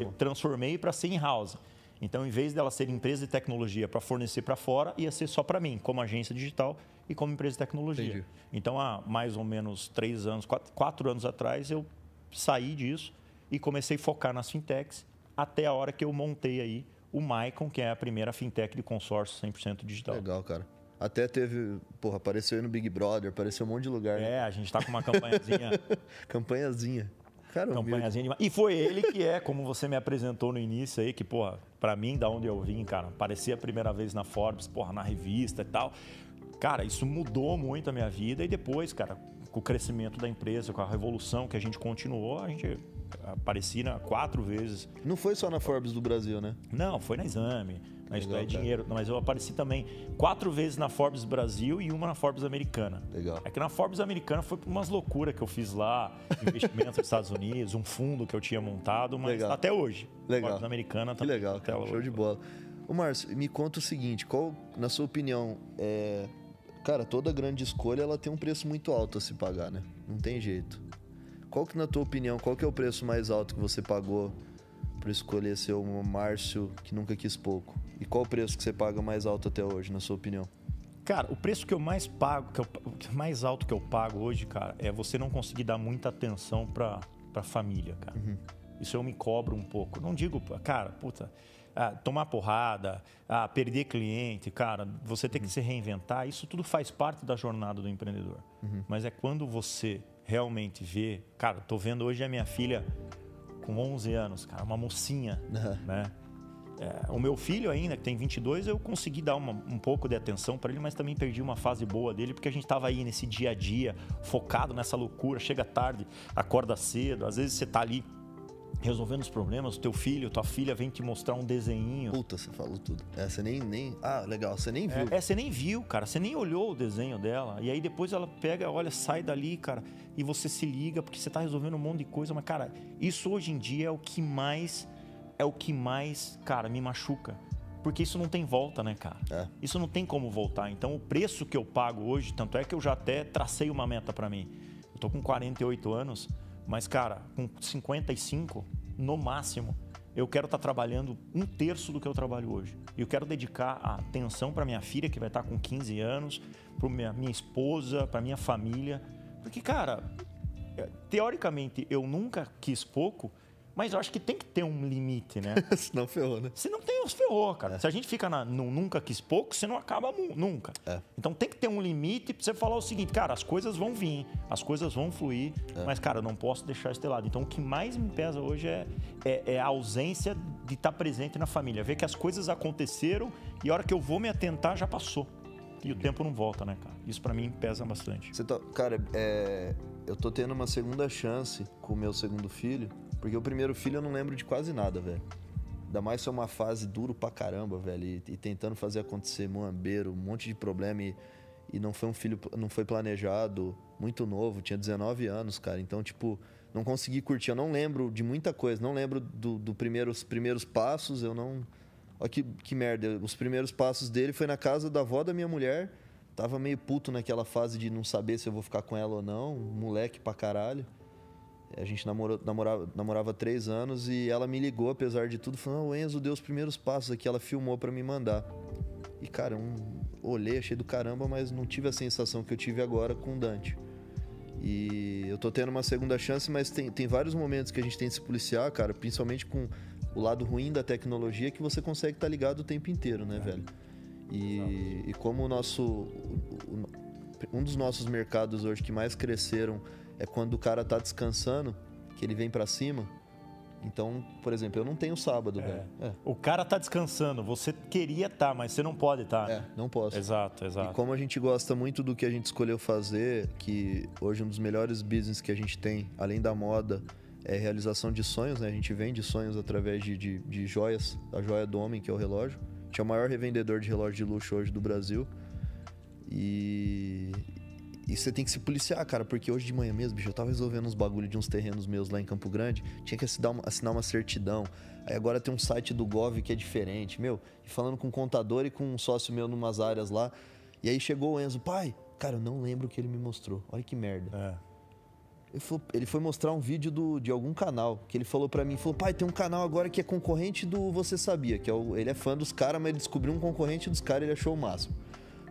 eu transformei para ser in-house. Então, em vez dela ser empresa de tecnologia para fornecer para fora, ia ser só para mim, como agência digital e como empresa de tecnologia. Entendi. Então, há mais ou menos três anos, quatro, quatro anos atrás, eu saí disso e comecei a focar nas fintechs até a hora que eu montei aí o Maicon, que é a primeira fintech de consórcio 100% digital. Legal, cara. Até teve, porra, apareceu aí no Big Brother, apareceu um monte de lugar. É, a gente está com uma campanhazinha. campanhazinha. Cara, campanhazinha. E foi ele que é, como você me apresentou no início aí, que, porra, pra mim, da onde eu vim, cara, aparecia a primeira vez na Forbes, porra, na revista e tal. Cara, isso mudou muito a minha vida e depois, cara, com o crescimento da empresa, com a revolução que a gente continuou, a gente aparecia quatro vezes. Não foi só na Forbes do Brasil, né? Não, foi na Exame mas Legal, é dinheiro. Mas eu apareci também quatro vezes na Forbes Brasil e uma na Forbes Americana. Legal. É que na Forbes Americana foi por umas loucuras que eu fiz lá, investimentos nos Estados Unidos, um fundo que eu tinha montado, mas legal. até hoje. Legal. Forbes Americana tá Que legal, cara. Show de bola. O Márcio, me conta o seguinte, qual, na sua opinião, é... Cara, toda grande escolha ela tem um preço muito alto a se pagar, né? Não tem jeito. Qual que, na tua opinião, qual que é o preço mais alto que você pagou para escolher ser um Márcio que nunca quis pouco? E qual o preço que você paga mais alto até hoje, na sua opinião? Cara, o preço que eu mais pago, que eu, mais alto que eu pago hoje, cara, é você não conseguir dar muita atenção pra, pra família, cara. Uhum. Isso eu me cobro um pouco. Não digo, cara, puta, ah, tomar porrada, ah, perder cliente, cara, você ter uhum. que se reinventar, isso tudo faz parte da jornada do empreendedor. Uhum. Mas é quando você realmente vê, cara, tô vendo hoje a minha filha com 11 anos, cara, uma mocinha, né? É, o meu filho ainda, que tem 22, eu consegui dar uma, um pouco de atenção para ele, mas também perdi uma fase boa dele, porque a gente estava aí nesse dia a dia, focado nessa loucura, chega tarde, acorda cedo, às vezes você está ali resolvendo os problemas, o teu filho, tua filha vem te mostrar um desenho. Puta, você falou tudo. É, você nem, nem. Ah, legal, você nem viu. É, é, você nem viu, cara. Você nem olhou o desenho dela. E aí depois ela pega, olha, sai dali, cara, e você se liga porque você tá resolvendo um monte de coisa. Mas, cara, isso hoje em dia é o que mais. É o que mais, cara, me machuca. Porque isso não tem volta, né, cara? É. Isso não tem como voltar. Então, o preço que eu pago hoje, tanto é que eu já até tracei uma meta para mim. Eu tô com 48 anos, mas, cara, com 55, no máximo, eu quero estar tá trabalhando um terço do que eu trabalho hoje. E eu quero dedicar a atenção para minha filha, que vai estar tá com 15 anos, para minha, minha esposa, para minha família. Porque, cara, é, teoricamente eu nunca quis pouco, mas eu acho que tem que ter um limite, né? Senão ferrou, né? Se não tem, os ferrou, cara. É. Se a gente fica na, no nunca quis pouco, você não acaba nunca. É. Então tem que ter um limite pra você falar o seguinte, cara, as coisas vão vir, as coisas vão fluir, é. mas, cara, eu não posso deixar isso de lado. Então o que mais me pesa hoje é, é, é a ausência de estar tá presente na família. Ver que as coisas aconteceram e a hora que eu vou me atentar já passou. E o tempo não volta, né, cara? Isso para mim pesa bastante. Você tá, cara, é, eu tô tendo uma segunda chance com o meu segundo filho porque o primeiro filho eu não lembro de quase nada, velho. Ainda mais é uma fase duro pra caramba, velho. E, e tentando fazer acontecer moambeiro, um monte de problema. E, e não foi um filho, não foi planejado, muito novo, tinha 19 anos, cara. Então, tipo, não consegui curtir. Eu não lembro de muita coisa, não lembro dos do primeiros, primeiros passos, eu não. Olha que, que merda. Os primeiros passos dele foi na casa da avó da minha mulher. Tava meio puto naquela fase de não saber se eu vou ficar com ela ou não. Moleque pra caralho. A gente namorou, namorava, namorava três anos e ela me ligou, apesar de tudo, falando: o Enzo deu os primeiros passos aqui. Ela filmou para me mandar. E, cara, um, olhei, achei do caramba, mas não tive a sensação que eu tive agora com o Dante. E eu tô tendo uma segunda chance, mas tem, tem vários momentos que a gente tem que se policiar, cara, principalmente com o lado ruim da tecnologia, que você consegue estar tá ligado o tempo inteiro, né, é. velho? E, e, como o nosso. Um dos nossos mercados hoje que mais cresceram é quando o cara tá descansando, que ele vem para cima. Então, por exemplo, eu não tenho sábado, é. velho. É. O cara tá descansando, você queria estar, tá, mas você não pode estar. Tá. É, não posso. Exato, exato. E como a gente gosta muito do que a gente escolheu fazer, que hoje um dos melhores business que a gente tem, além da moda, é realização de sonhos, né? A gente vende sonhos através de, de, de joias, a joia do homem, que é o relógio. A gente é o maior revendedor de relógio de luxo hoje do Brasil. E, e você tem que se policiar, cara, porque hoje de manhã mesmo, bicho, eu tava resolvendo uns bagulho de uns terrenos meus lá em Campo Grande, tinha que assinar uma, assinar uma certidão. Aí agora tem um site do Gov que é diferente, meu, e falando com um contador e com um sócio meu numas áreas lá. E aí chegou o Enzo, pai, cara, eu não lembro o que ele me mostrou. Olha que merda. É. Ele foi, ele foi, mostrar um vídeo do, de algum canal, que ele falou para mim, falou, pai, tem um canal agora que é concorrente do Você Sabia, que é o, ele é fã dos caras, mas ele descobriu um concorrente dos caras e ele achou o máximo.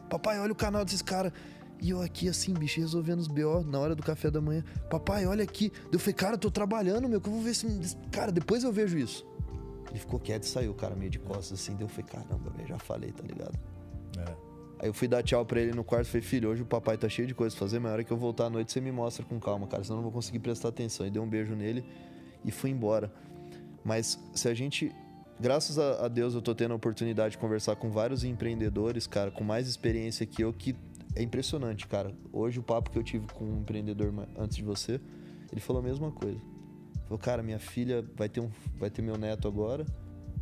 Papai, olha o canal desses caras. E eu aqui assim, bicho, resolvendo os BO na hora do café da manhã. Papai, olha aqui. Eu falei, cara, eu tô trabalhando, meu, que eu vou ver se. Cara, depois eu vejo isso. Ele ficou quieto e saiu, cara, meio de costas assim. Deu, eu falei, caramba, velho, já falei, tá ligado? É. Aí eu fui dar tchau pra ele no quarto e falei, filho, hoje o papai tá cheio de coisas pra fazer, mas na hora que eu voltar à noite você me mostra com calma, cara, senão eu não vou conseguir prestar atenção. E dei um beijo nele e fui embora. Mas se a gente. Graças a Deus eu tô tendo a oportunidade de conversar com vários empreendedores, cara, com mais experiência que eu, que é impressionante, cara. Hoje o papo que eu tive com um empreendedor antes de você, ele falou a mesma coisa. Falou, cara, minha filha vai ter, um, vai ter meu neto agora.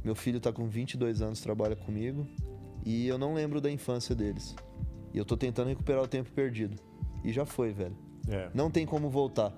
Meu filho tá com 22 anos, trabalha comigo. E eu não lembro da infância deles. E eu tô tentando recuperar o tempo perdido. E já foi, velho. É. Não tem como voltar.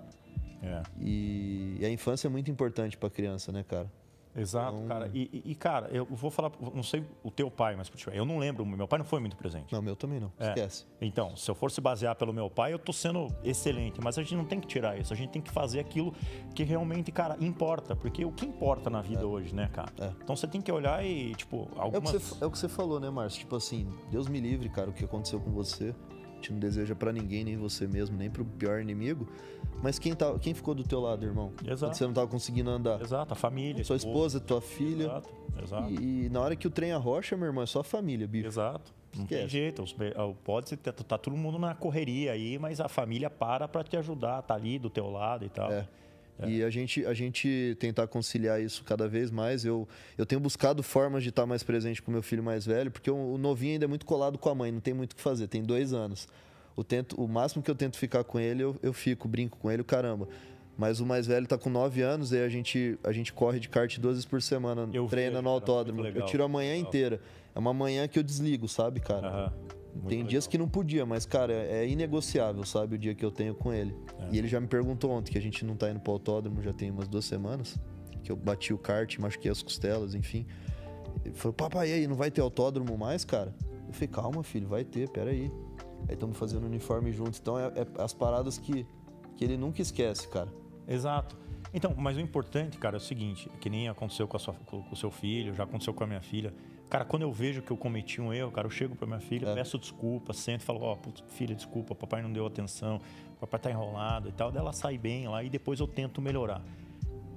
É. E, e a infância é muito importante pra criança, né, cara? Exato, então... cara. E, e, cara, eu vou falar, não sei o teu pai, mas eu não lembro, meu pai não foi muito presente. Não, meu também não. É. Esquece. Então, se eu for se basear pelo meu pai, eu tô sendo excelente, mas a gente não tem que tirar isso, a gente tem que fazer aquilo que realmente, cara, importa, porque o que importa na vida é. hoje, né, cara? É. Então você tem que olhar e, tipo, algumas... É o, você, é o que você falou, né, Márcio? Tipo assim, Deus me livre, cara, o que aconteceu com você gente não deseja para ninguém, nem você mesmo, nem pro pior inimigo. Mas quem, tá, quem ficou do teu lado, irmão? Exato. Quando você não tava conseguindo andar? Exato, a família. Sua esposa, tua filha. Exato, exato. E, e, na hora que o trem arrocha, meu irmão, é só a família, bicho. Exato. Não Esquece. tem jeito. Pode ser, tá, tá todo mundo na correria aí, mas a família para para te ajudar, tá ali do teu lado e tal. É. É. E a gente, a gente tentar conciliar isso cada vez mais. Eu, eu tenho buscado formas de estar mais presente com meu filho mais velho, porque o, o novinho ainda é muito colado com a mãe, não tem muito o que fazer, tem dois anos. O, tento, o máximo que eu tento ficar com ele, eu, eu fico, brinco com ele, caramba. Mas o mais velho tá com 9 anos e a gente, a gente corre de kart duas vezes por semana, Eu vi, treina no cara, autódromo. muito Eu tiro a manhã legal. inteira. É uma manhã que eu desligo, sabe, cara? Aham. Muito Tem dias legal. que não podia, mas, cara, é é inegociável, sabe, o dia que eu tenho com ele. É. E ele já me perguntou ontem, que a gente não tá indo pro autódromo já tem umas duas semanas, que eu bati o kart, machuquei as costelas, enfim. Ele falou, papai, e aí, não vai ter autódromo mais, cara? Eu falei, calma, filho, vai ter, peraí. Aí estamos fazendo uniforme juntos. Então, é, é as paradas que, que ele nunca esquece, cara. Exato. Então, mas o importante, cara, é o seguinte, que nem aconteceu com, a sua- com- com o seu filho, já aconteceu com a minha filha. Cara, quando eu vejo que eu cometi um erro, cara, eu chego pra minha filha, É. peço desculpa, sento e falo, ó, putz, filha, desculpa, papai não deu atenção, papai tá enrolado e tal. Daí ela sai bem lá e depois eu tento melhorar.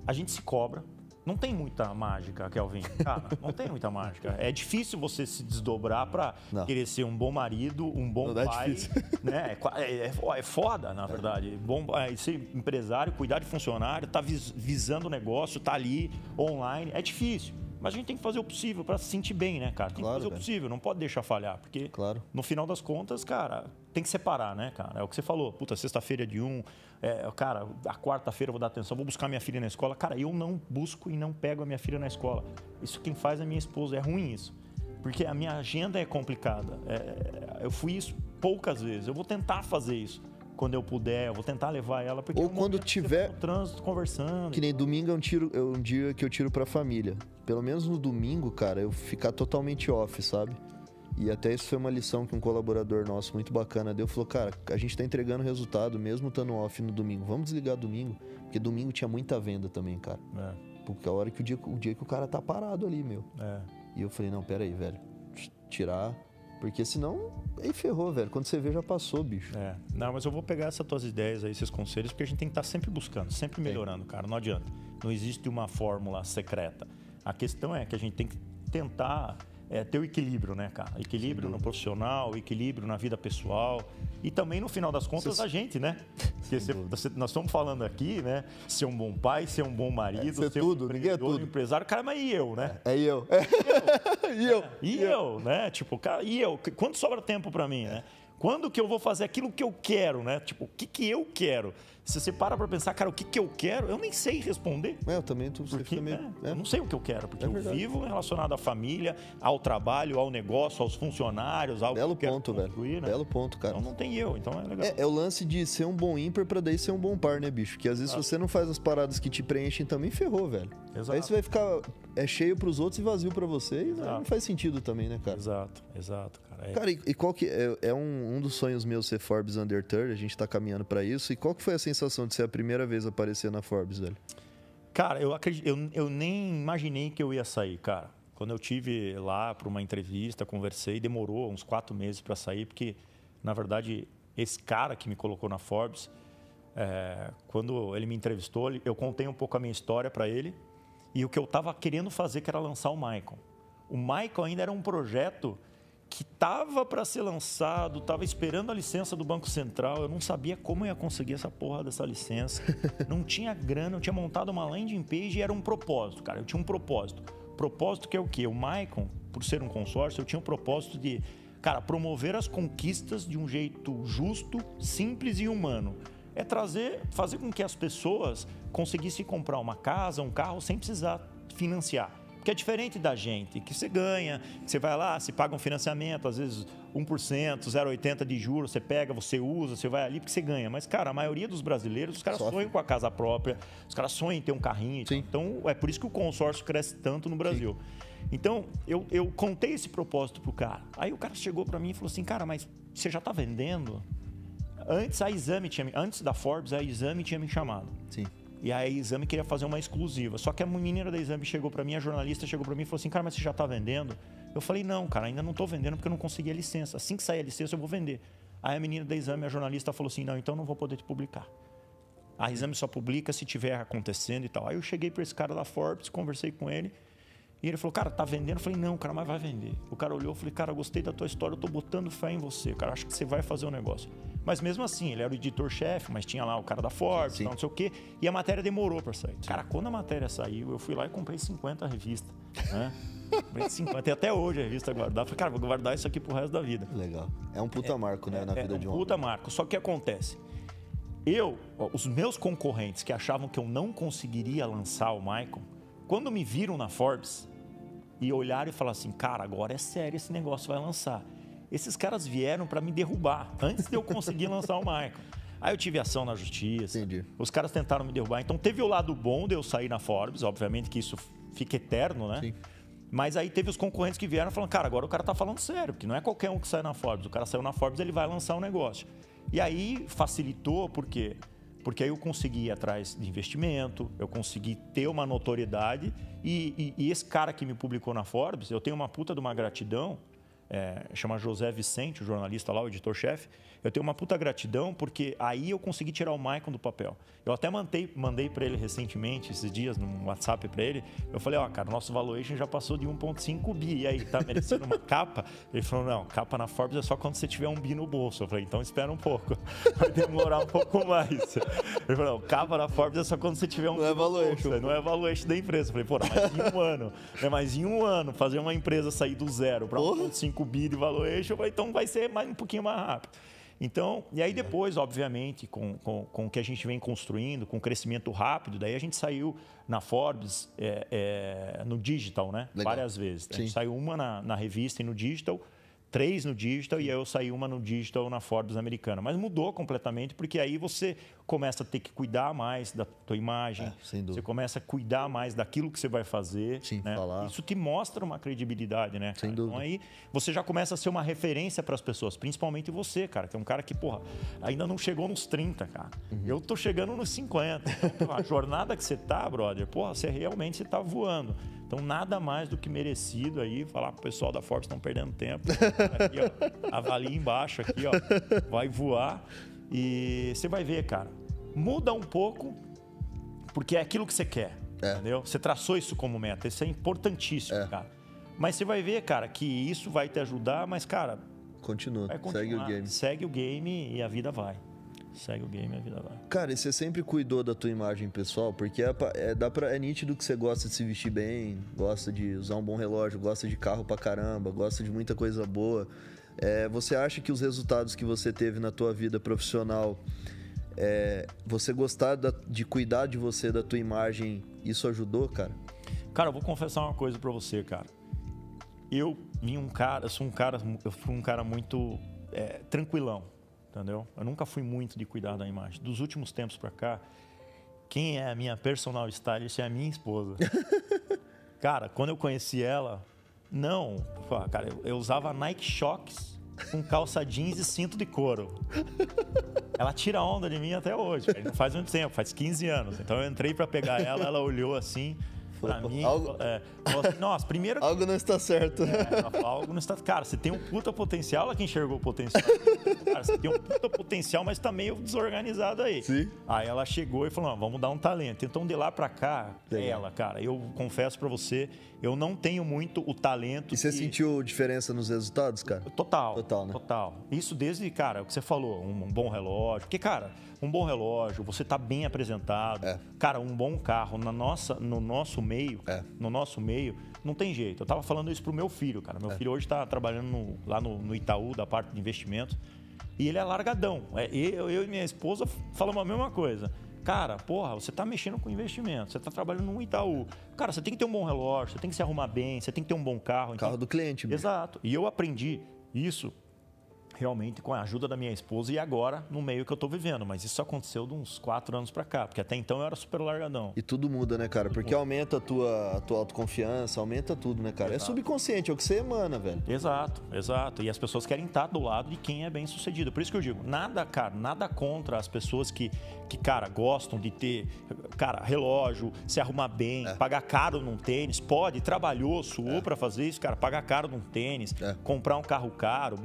A gente se cobra. Não tem muita mágica, Kelvin. Cara, não tem muita mágica. É difícil você se desdobrar pra Não. querer ser um bom marido, um bom Não, é pai. difícil. né? É, é, é é foda, na verdade. Bom, é, ser empresário, cuidar de funcionário, tá vis- visando o negócio, tá ali online. É difícil. Mas a gente tem que fazer o possível pra se sentir bem, né, cara? Tem Claro, que fazer velho. o possível, não pode deixar falhar. Porque Claro. no final das contas, cara, tem que separar, né, cara? É o que você falou. Puta, sexta-feira é de um, é, cara, a quarta-feira eu vou dar atenção, vou buscar minha filha na escola. Cara, eu não busco e não pego a minha filha na escola. Isso quem faz é minha esposa. É ruim isso. Porque a minha agenda é complicada. É, eu fui isso poucas vezes. Eu vou tentar fazer isso quando eu puder. Eu vou tentar levar ela. Porque Ou é um quando tiver- trânsito conversando. Que nem domingo é um, tiro, é um dia que eu tiro pra família. Pelo menos no domingo, cara, eu ficar totalmente off, sabe? E até isso foi uma lição que um colaborador nosso muito bacana deu. Falou, cara, a gente tá entregando resultado mesmo estando off no domingo. Vamos desligar domingo. Porque domingo tinha muita venda também, cara. É, Porque é a hora que o dia, o dia que o cara tá parado ali, meu. é. E eu falei, não, pera aí, velho. Tirar. Porque senão, aí ferrou, velho. Quando você vê, já passou, bicho. É. Não, mas eu vou pegar essas tuas ideias aí, esses conselhos, porque a gente tem que estar sempre buscando, sempre melhorando, cara. Não adianta. Não existe uma fórmula secreta. A questão é que a gente tem que tentar é, ter o equilíbrio, né, cara? Equilíbrio no profissional, equilíbrio na vida pessoal. E também, no final das contas, Você- a gente, né? Porque você- você- nós estamos falando aqui, né? Ser um bom pai, ser um bom marido, ser ser tudo, um ninguém é tudo. empresário. Cara, mas e eu, né? É eu. e eu. E eu, né? Tipo, cara, e eu? Quando sobra tempo pra mim, né? Quando que eu vou fazer aquilo que eu quero, né? Tipo, o que que eu quero? Se você para pra pensar, cara, o que que eu quero? Eu nem sei responder. É, eu também tô, Porque, meio. né, é. Eu não sei o que eu quero, porque É eu vivo relacionado à família, ao trabalho, ao negócio, aos funcionários, ao Belo que ponto, velho. né? Belo ponto, cara. Então não tem eu, então é legal. É, é o lance de ser um bom ímpar pra daí ser um bom par, né, bicho? Que às vezes você não faz as paradas que te preenchem também, ferrou, velho. Exato. Aí você vai ficar é cheio pros outros e vazio pra você. E aí Exato. não faz sentido também, né, cara? Exato, exato, cara. É. Cara, e, e qual que é, é um, um dos sonhos meus ser Forbes Under 30, a gente tá caminhando pra isso. E qual que foi a sensação de ser a primeira vez aparecer na Forbes, velho? Cara, eu acredito, eu, eu nem imaginei que eu ia sair, cara. Quando eu tive lá para uma entrevista, conversei, demorou uns quatro meses para sair, porque na verdade esse cara que me colocou na Forbes, é, quando ele me entrevistou, eu contei um pouco a minha história para ele e o que eu estava querendo fazer, que era lançar o Michael. O Michael ainda era um projeto que estava para ser lançado, estava esperando a licença do Banco Central. Eu não sabia como eu ia conseguir essa porra dessa licença. não tinha grana, eu tinha montado uma landing page e era um propósito, cara. Eu tinha um propósito. Propósito que é o quê? O Maicon, por ser um consórcio, eu tinha um propósito de, cara, promover as conquistas de um jeito justo, simples e humano. É trazer, fazer com que as pessoas conseguissem comprar uma casa, um carro, sem precisar financiar. Porque é diferente da gente, que você ganha, que você vai lá, você paga um financiamento, às vezes 1%, 0,80% de juros, você pega, você usa, você vai ali porque você ganha. Mas, cara, a maioria dos brasileiros, os caras Sofre. sonham com a casa própria, os caras sonham em ter um carrinho. Sim. Então, é por isso que o consórcio cresce tanto no Brasil. Então, eu, eu contei esse propósito pro cara. Aí o cara chegou para mim e falou assim, cara, mas você já tá vendendo? Antes a Exame tinha, antes da Forbes, a Exame tinha me chamado. Sim. E aí a Exame queria fazer uma exclusiva. Só que a menina da Exame chegou para mim, a jornalista chegou para mim e falou assim: "Cara, mas você já tá vendendo?" Eu falei: "Não, cara, ainda não tô vendendo porque eu não consegui a licença. Assim que sair a licença eu vou vender." Aí a menina da Exame, a jornalista falou assim: "Não, então não vou poder te publicar." A Exame só publica se tiver acontecendo e tal. Aí eu cheguei para esse cara da Forbes, conversei com ele. E ele falou, cara, tá vendendo? Eu falei, não, cara, mas vai vender. O cara olhou e falei, cara, gostei da tua história, eu tô botando fé em você, cara, acho que você vai fazer o negócio. Mas mesmo assim, ele era o editor-chefe, mas tinha lá o cara da Forbes, Sim. tal, não sei o quê, e a matéria demorou para sair. Cara, quando a matéria saiu, eu fui lá e comprei 50 revistas, né? comprei 50, tem até hoje a revista guardada. Falei, cara, vou guardar isso aqui pro resto da vida. Legal. É um puta marco, né, na É vida um de um puta marco. Só que acontece. eu, os meus concorrentes que achavam que eu não conseguiria lançar o Michael, quando me viram na Forbes e olharam e falaram assim, cara, agora é sério esse negócio vai lançar. Esses caras vieram para me derrubar antes de eu conseguir lançar o Michael. Aí eu tive ação na justiça. Entendi. Os caras tentaram me derrubar. Então teve o lado bom de eu sair na Forbes, obviamente que isso fica eterno, né? Sim. Mas aí teve os concorrentes que vieram falando, cara, agora o cara tá falando sério, porque não é qualquer um que sai na Forbes. O cara saiu na Forbes, ele vai lançar um negócio. E aí facilitou, por quê? Porque aí eu consegui ir atrás de investimento, eu consegui ter uma notoriedade e, e, e esse cara que me publicou na Forbes, eu tenho uma puta de uma gratidão, é, chama José Vicente, o jornalista lá, o editor-chefe, eu tenho uma puta gratidão porque aí eu consegui tirar o Maicon do papel. Eu até mandei, mandei para ele recentemente, esses dias, no WhatsApp para ele. Eu falei: Ó, oh, cara, nosso valuation já passou de 1,5 bi. E aí, tá merecendo uma capa? Ele falou: Não, capa na Forbes é só quando você tiver um bi no bolso. Eu falei: Então espera um pouco. Vai demorar um pouco mais. Ele falou: Não, capa na Forbes é só quando você tiver um não bi é valuation. Bolso, não é valuation da empresa. Eu falei: Pô, mas em um ano, é mais em um ano fazer uma empresa sair do zero para 1,5 bi de valuation, então vai ser mais, um pouquinho mais rápido. Então, e aí depois, obviamente, com, com, com, o que a gente vem construindo, com o crescimento rápido, daí a gente saiu na Forbes é, é, no digital, né? Legal. Várias vezes. A gente saiu uma na, na revista e no digital três no digital e aí eu saí uma no digital na Forbes americana. Mas mudou completamente porque aí você começa a ter que cuidar mais da tua imagem, é, você começa a cuidar mais daquilo que você vai fazer. Sim, né? falar. Isso te mostra uma credibilidade, né? Sem dúvida. Então aí você já começa a ser uma referência para as pessoas, principalmente você, cara, que é um cara que, porra, ainda não chegou nos 30, cara. Uhum. Eu tô chegando nos 50. Então, a jornada que você tá, brother, porra, você realmente você tá voando. Então, nada mais do que merecido aí falar pro pessoal da Forbes estão perdendo tempo. Aqui, ó, avalie embaixo aqui, ó, vai voar e você vai ver, cara. Muda um pouco porque é aquilo que você quer, é. entendeu? Você traçou isso como meta, isso é importantíssimo, é. cara. Mas você vai ver, cara, que isso vai te ajudar, mas cara, continua, segue o game. Segue o game e a vida vai segue o game a vida vai. Cara, e você sempre cuidou da tua imagem pessoal? Porque é, é, dá pra, é nítido que você gosta de se vestir bem, gosta de usar um bom relógio, gosta de carro pra caramba, gosta de muita coisa boa. É, você acha que os resultados que você teve na tua vida profissional, é, você gostar da, de cuidar de você, da tua imagem, isso ajudou, cara? Cara, eu vou confessar uma coisa para você, cara. Eu vim um cara, eu sou um cara, eu fui um cara muito é, tranquilão entendeu? Eu nunca fui muito de cuidar da imagem. Dos últimos tempos para cá, quem é a minha personal stylist é a minha esposa. cara, quando eu conheci ela, não, cara, eu, eu usava Nike Shocks com calça jeans e cinto de couro. Ela tira onda de mim até hoje. Não faz muito tempo, faz 15 anos. Então eu entrei para pegar ela, ela olhou assim, Pra mim, algo... é, nossa, primeiro. algo não está certo. É, algo não está. Cara, você tem um puta potencial, ela que enxergou o potencial. Cara, você tem um puta potencial, mas tá meio desorganizado aí. Sim. Aí ela chegou e falou: vamos dar um talento. Então, de lá pra cá, ela, cara, eu confesso pra você, eu não tenho muito o talento. E você que... sentiu diferença nos resultados, cara? Total. Total, né? Total. Isso desde, cara, o que você falou, um, um bom relógio. Porque, cara, um bom relógio, você tá bem apresentado. É. Cara, um bom carro na nossa, no nosso meio, é. no nosso meio, não tem jeito. Eu tava falando isso pro meu filho, cara. Meu é. filho hoje tá trabalhando no, lá no, no, Itaú, da parte de investimento. E ele é largadão. É, eu, eu e minha esposa falamos a mesma coisa. Cara, porra, você tá mexendo com investimento, você tá trabalhando no Itaú. Cara, você tem que ter um bom relógio, você tem que se arrumar bem, você tem que ter um bom carro. Carro então... do cliente. Mesmo. Exato. E eu aprendi isso realmente com a ajuda da minha esposa e agora no meio que eu tô vivendo. Mas isso aconteceu de uns quatro anos para cá, porque até então eu era super largadão. E tudo muda, né, cara? Porque aumenta a tua, a tua autoconfiança, aumenta tudo, né, cara? É exato. É subconsciente, é o que você emana, velho. Exato, exato. E as pessoas querem estar do lado de quem é bem sucedido. Por isso que eu digo, nada, cara, nada contra as pessoas que, que cara, gostam de ter, cara, relógio, se arrumar bem, é. pagar caro num tênis. Pode, trabalhou, suou é. para fazer isso, cara, pagar caro num tênis, é. comprar um carro caro,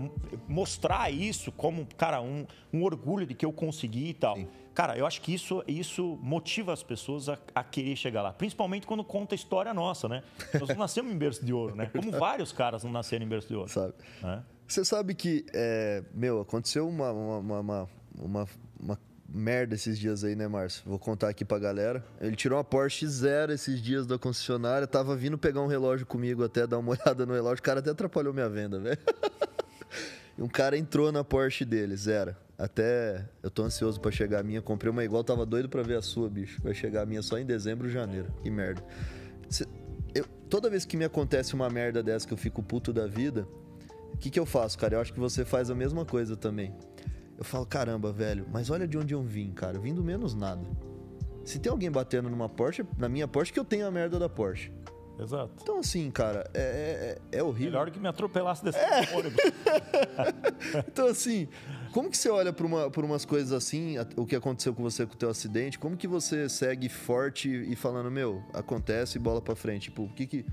mostrar mostrar isso como, cara, um, um orgulho de que eu consegui e tal. Sim. Cara, eu acho que isso, isso motiva as pessoas a, a, querer chegar lá. Principalmente quando conta a história nossa, né? Nós não nascemos em berço de ouro, né? Como vários caras não nasceram em berço de ouro. Sabe. É? Você sabe que, é, meu, aconteceu uma, uma, uma, uma, uma merda esses dias aí, né, Márcio? Vou contar aqui pra galera. Ele tirou uma Porsche zero esses dias da concessionária, tava vindo pegar um relógio comigo até, dar uma olhada no relógio. O cara até atrapalhou minha venda, velho. E um cara entrou na Porsche deles, era. Até eu tô ansioso para chegar a minha. Comprei uma igual, tava doido para ver a sua, bicho. Vai chegar a minha só em dezembro, janeiro. Que merda. Eu, toda vez que me acontece uma merda dessa que eu fico puto da vida, o que, que eu faço, cara? Eu acho que você faz a mesma coisa também. Eu falo, caramba, velho, mas olha de onde eu vim, cara. Eu vim do menos nada. Se tem alguém batendo numa Porsche, na minha Porsche, que eu tenho a merda da Porsche. Exato. Então, assim, cara, é, é, é horrível. Melhor que me atropelasse desse é. ônibus. então, assim, como que você olha para uma, umas coisas assim, o que aconteceu com você com o teu acidente, como que você segue forte e falando, meu, acontece e bola para frente? Tipo, o que que...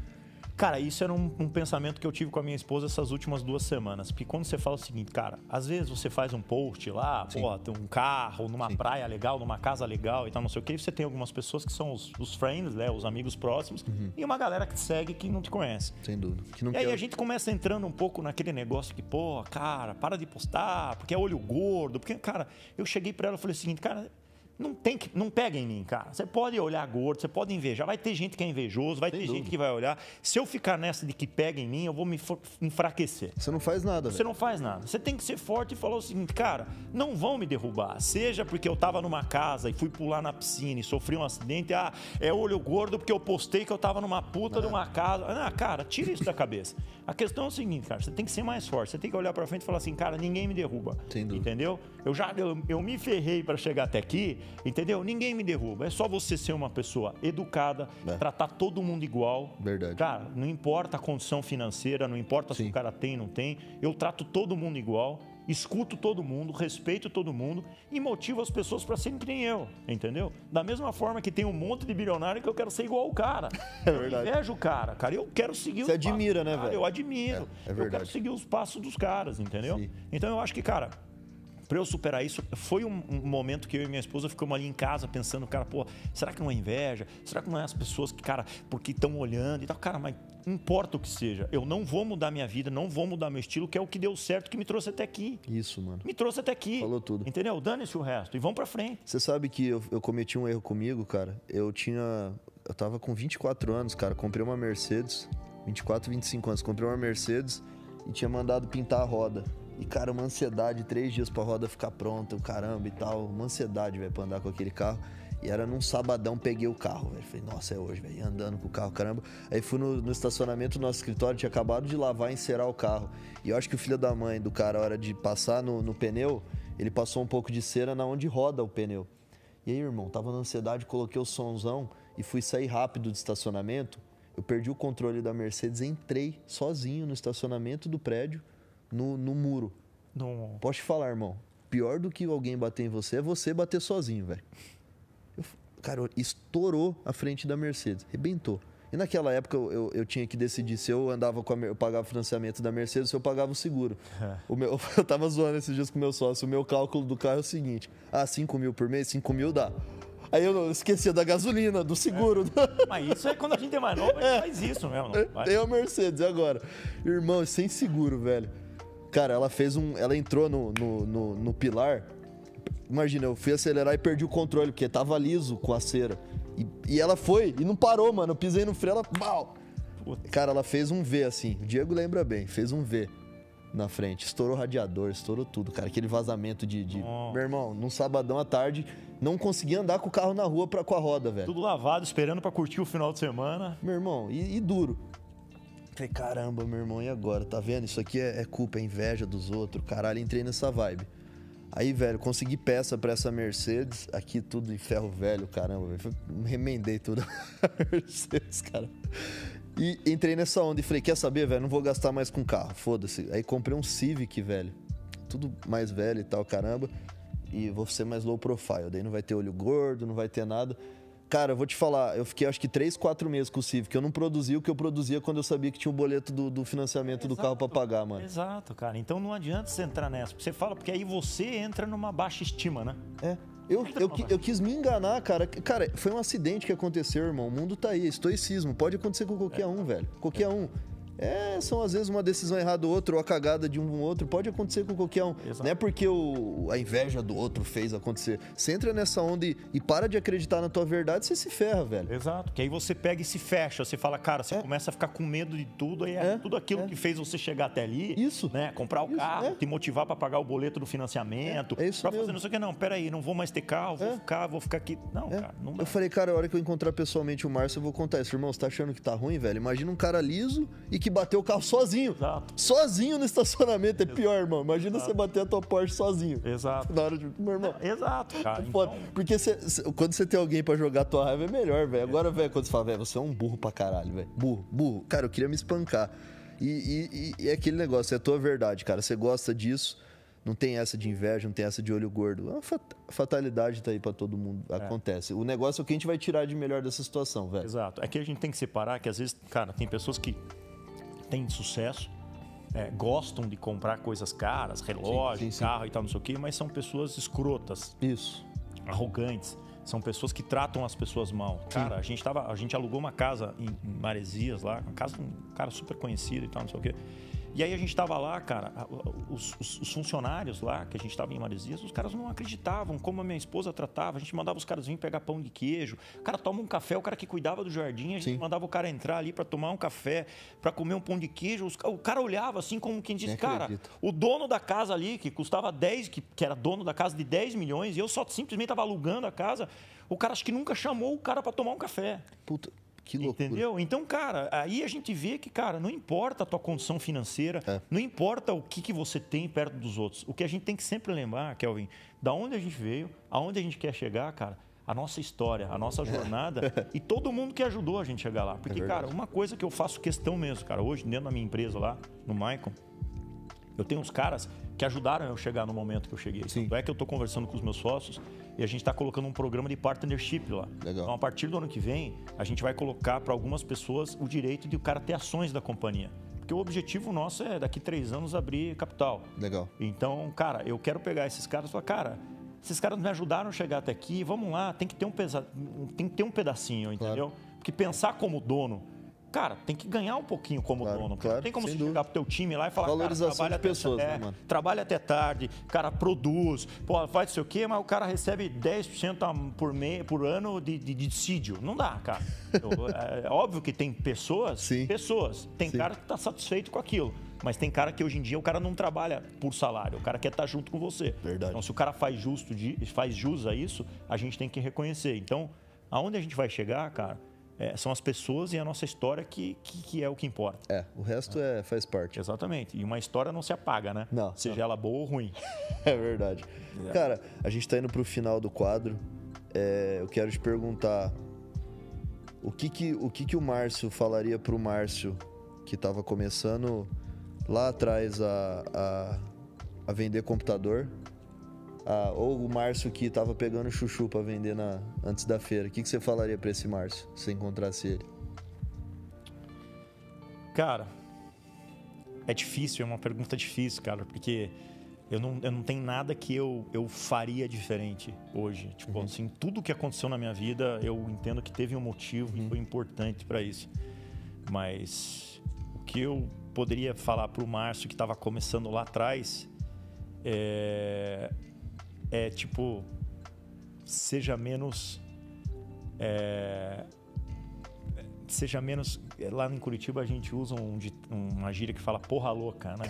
Cara, isso era um, um, pensamento que eu tive com a minha esposa essas últimas duas semanas. Porque quando você fala o seguinte, cara, às vezes você faz um post lá, Sim. pô, tem um carro, numa Sim. praia legal, numa casa legal e tal, não sei o que, e você tem algumas pessoas que são os, os friends, né, os amigos próximos, uhum. e uma galera que te segue que não te conhece. Sem dúvida. e aí a gente começa entrando um pouco naquele negócio que, pô, cara, para de postar, porque é olho gordo, porque, cara, eu cheguei para ela e falei o seguinte, cara, não tem que, não pega em mim, cara. Você pode olhar gordo, você pode invejar. Vai ter gente que é invejoso, vai ter gente que vai olhar. Se eu ficar nessa de que pega em mim, eu vou me enfraquecer. Você não faz nada. Você véio. não faz nada. Você tem que ser forte e falar o seguinte, cara, não vão me derrubar. Seja porque eu tava numa casa e fui pular na piscina e sofri um acidente, ah, é olho gordo porque eu postei que eu tava numa puta é. de uma casa. Ah, cara, tira isso da cabeça. A questão é o seguinte, cara, você tem que ser mais forte. Você tem que olhar para frente e falar assim, cara, ninguém me derruba. Entendeu? Eu já eu, eu me ferrei para chegar até aqui Entendeu? Ninguém me derruba. É só você ser uma pessoa educada, é. tratar todo mundo igual. Verdade. Cara, não importa a condição financeira, não importa Sim. se o cara tem ou não tem. Eu trato todo mundo igual escuto todo mundo, respeito todo mundo e motivo as pessoas para serem que nem eu, entendeu? Da mesma forma que tem um monte de bilionário que eu quero ser igual o cara. É verdade. Eu invejo o cara, cara. Eu quero seguir Você admira, né, velho? Eu admiro. É, é eu quero seguir os passos dos caras, entendeu? Sim. Então eu acho que, cara, para eu superar isso, foi um, um, momento que eu e minha esposa ficamos ali em casa pensando, cara, pô, será que não é inveja? Será que não é as pessoas que, cara, porque estão olhando e tal? Cara, mas importa o que seja, eu não vou mudar minha vida, não vou mudar meu estilo, que é o que deu certo, que me trouxe até aqui. Isso, mano. Me trouxe até aqui. Falou tudo. Entendeu? Dane-se o resto e vamos para frente. Você sabe que eu, eu cometi um erro comigo, cara. Eu tinha. Eu tava com 24 anos, cara. Comprei uma Mercedes. 24, 25 anos. Comprei uma Mercedes e tinha mandado pintar a roda. E, cara, uma ansiedade, três dias pra roda ficar pronta, o caramba e tal. Uma ansiedade, velho, pra andar com aquele carro. E era num sabadão, peguei o carro, velho. Falei, nossa, é hoje, velho. Andando com o carro, caramba. Aí fui no, no, estacionamento do nosso escritório, tinha acabado de lavar e encerar o carro. E eu acho que o filho da mãe do cara, a hora de passar no, no pneu, ele passou um pouco de cera na onde roda o pneu. E aí, irmão, tava na ansiedade, coloquei o somzão e fui sair rápido do estacionamento. Eu perdi o controle da Mercedes, entrei sozinho no estacionamento do prédio no, no muro. Não. Posso te falar, irmão. Pior do que alguém bater em você é você bater sozinho, velho. Cara, estourou a frente da Mercedes, rebentou. E naquela época eu, eu, eu, tinha que decidir se eu andava com a, eu pagava o financiamento da Mercedes ou se eu pagava o seguro. É. O meu, eu tava zoando esses dias com o meu sócio. O meu cálculo do carro é o seguinte: ah, 5 mil por mês, 5 mil dá. Aí eu esquecia da gasolina, do seguro. É. Mas isso é quando a gente é mais novo, a gente é. faz isso mesmo. Tem a Mercedes, agora? Irmão, sem seguro, velho. Cara, ela fez um. Ela entrou no, no, no, no pilar. Imagina, eu fui acelerar e perdi o controle, porque tava liso com a cera. E, e ela foi, e não parou, mano. Eu pisei no freio, ela. Pau! Cara, ela fez um V assim. O Diego lembra bem, fez um V na frente. Estourou o radiador, estourou tudo, cara. Aquele vazamento de. de... Oh. Meu irmão, num sabadão à tarde, não conseguia andar com o carro na rua pra, com a roda, velho. Tudo lavado, esperando para curtir o final de semana. Meu irmão, e, e duro. Falei, caramba, meu irmão, e agora? Tá vendo? Isso aqui é, é culpa, é inveja dos outros. Caralho, entrei nessa vibe. Aí, velho, consegui peça pra essa Mercedes. Aqui tudo em ferro velho, caramba, velho. Remendei tudo a Mercedes, cara. E entrei nessa onda e falei, quer saber, velho? Não vou gastar mais com carro, foda-se. Aí comprei um Civic, velho. Tudo mais velho e tal, caramba. E vou ser mais low profile. Daí não vai ter olho gordo, não vai ter nada. Cara, eu vou te falar, eu fiquei acho que 3, 4 meses com o Civic. Eu não produzia o que eu produzia quando eu sabia que tinha o um boleto do, do financiamento exato, do carro para pagar, mano. Exato, cara. Então não adianta você entrar nessa. Você fala, porque aí você entra numa baixa estima, né? É. Eu, eu, eu, quis me enganar, cara. Cara, foi um acidente que aconteceu, irmão. O mundo tá aí, estoicismo. Pode acontecer com qualquer é. um, velho. Qualquer um. É, são às vezes uma decisão errada do outro ou a cagada de um outro. Pode acontecer com qualquer um. Exato. Não é porque o, a inveja do outro fez acontecer. Você entra nessa onda e, e, para de acreditar na tua verdade, você se ferra, velho. Exato. Que aí você pega e se fecha. Você fala, cara, você é. começa a ficar com medo de tudo. Aí é, é tudo aquilo é. que fez você chegar até ali. Isso. Né? Comprar o isso, carro, é. te motivar para pagar o boleto do financiamento. É, isso pra mesmo. fazer não sei o que. Não, peraí, não vou mais ter carro, vou ficar, vou ficar aqui. Não, cara, não dá. Eu falei, cara, a hora que eu encontrar pessoalmente o Márcio, eu vou contar isso. Irmão, você tá achando que tá ruim, velho? Imagina um cara liso e que bateu o carro sozinho sozinho. Exato. Sozinho no estacionamento. É pior, irmão. Imagina Exato. você bater a tua Porsche sozinho. Exato. Na hora de. Meu irmão. Exato, cara. Então... Porque você, quando você tem alguém pra jogar a tua raiva, é melhor, velho. Agora, velho, quando você fala, velho, você é um burro pra caralho, velho. Burro, burro. Cara, eu queria me espancar. E, e, e é aquele negócio, é a tua verdade, cara. Você gosta disso. Não tem essa de inveja, não tem essa de olho gordo. A fatalidade tá aí para todo mundo. É. Acontece. O negócio é o que a gente vai tirar de melhor dessa situação, velho. Exato. É que a gente tem que separar que às vezes, cara, tem pessoas que têm sucesso é, gostam de comprar coisas caras, relógio, sim, sim, carro sim. e tal, não sei o quê, mas são pessoas escrotas. Isso. Arrogantes. São pessoas que tratam as pessoas mal. Cara, a gente, tava, a gente alugou uma casa em, em Maresias lá, uma casa de um cara super conhecido e tal, não sei o quê. E aí a gente estava lá, cara, os, os, os, funcionários lá, que a gente estava em Maresias, os caras não acreditavam como a minha esposa tratava. A gente mandava os caras virem pegar pão de queijo. O cara toma um café, o cara que cuidava do jardim, a gente Sim. mandava o cara entrar ali para tomar um café, para comer um pão de queijo. o cara olhava assim como quem diz, cara, o dono da casa ali, que custava 10, que, que era dono da casa de 10 milhões, e eu só simplesmente estava alugando a casa, o cara acho que nunca chamou o cara para tomar um café. Puta. Que loucura. Entendeu? Então, cara, aí a gente vê que, cara, não importa a tua condição financeira, é. não importa o que, que você tem perto dos outros. O que a gente tem que sempre lembrar, Kelvin, da onde a gente veio, aonde a gente quer chegar, cara, a nossa história, a nossa jornada e todo mundo que ajudou a gente chegar lá. Porque, é cara, uma coisa que eu faço questão mesmo, cara, hoje dentro da minha empresa lá, no Maicon, eu tenho uns caras que ajudaram eu chegar no momento que eu cheguei. Sim. Tanto é que eu estou conversando com os meus sócios e a gente está colocando um programa de partnership lá. Legal. Então, a partir do ano que vem, a gente vai colocar para algumas pessoas o direito de o cara ter ações da companhia. Porque o objetivo nosso é, daqui três anos, abrir capital. Legal. Então, cara, eu quero pegar esses caras e falar, cara, esses caras me ajudaram a chegar até aqui, vamos lá, tem que ter um, pesa... tem que ter um pedacinho, entendeu? Claro. Porque pensar como dono Cara, tem que ganhar um pouquinho como claro, dono. Claro, não tem como você dúvida. chegar pro teu time lá e falar, Valorização cara, de pessoas, até, né, mano? trabalha até tarde, cara, produz, pô, faz não sei o quê, mas o cara recebe 10% por, mês, por ano de, de, de dissídio. Não dá, cara. é, é, óbvio que tem pessoas, Sim. pessoas. Tem Sim. cara que tá satisfeito com aquilo. Mas tem cara que hoje em dia o cara não trabalha por salário, o cara quer estar tá junto com você. Verdade. Então, se o cara faz justo, faz jus a isso, a gente tem que reconhecer. Então, aonde a gente vai chegar, cara? É, são as pessoas e a nossa história que, que, que, é o que importa. É, o resto é, faz parte. Exatamente. E uma história não se apaga, né? Não. Seja não. ela boa ou ruim. é verdade. É. Cara, a gente está indo para o final do quadro. É, eu quero te perguntar o que que o, que que o Márcio falaria para o Márcio que estava começando lá atrás a, a, a vender computador ah, ou o Márcio que tava pegando chuchu para vender na, antes da feira. O que, que você falaria para esse Márcio se encontrasse ele? Cara, é difícil, é uma pergunta difícil, cara, porque eu não, eu não tenho nada que eu, eu faria diferente hoje. Tipo, uhum. assim, tudo que aconteceu na minha vida, eu entendo que teve um motivo uhum. e foi importante para isso. Mas o que eu poderia falar para o Márcio que estava começando lá atrás é é tipo seja menos é, seja menos lá em Curitiba a gente usa um, uma gíria que fala porra louca, né?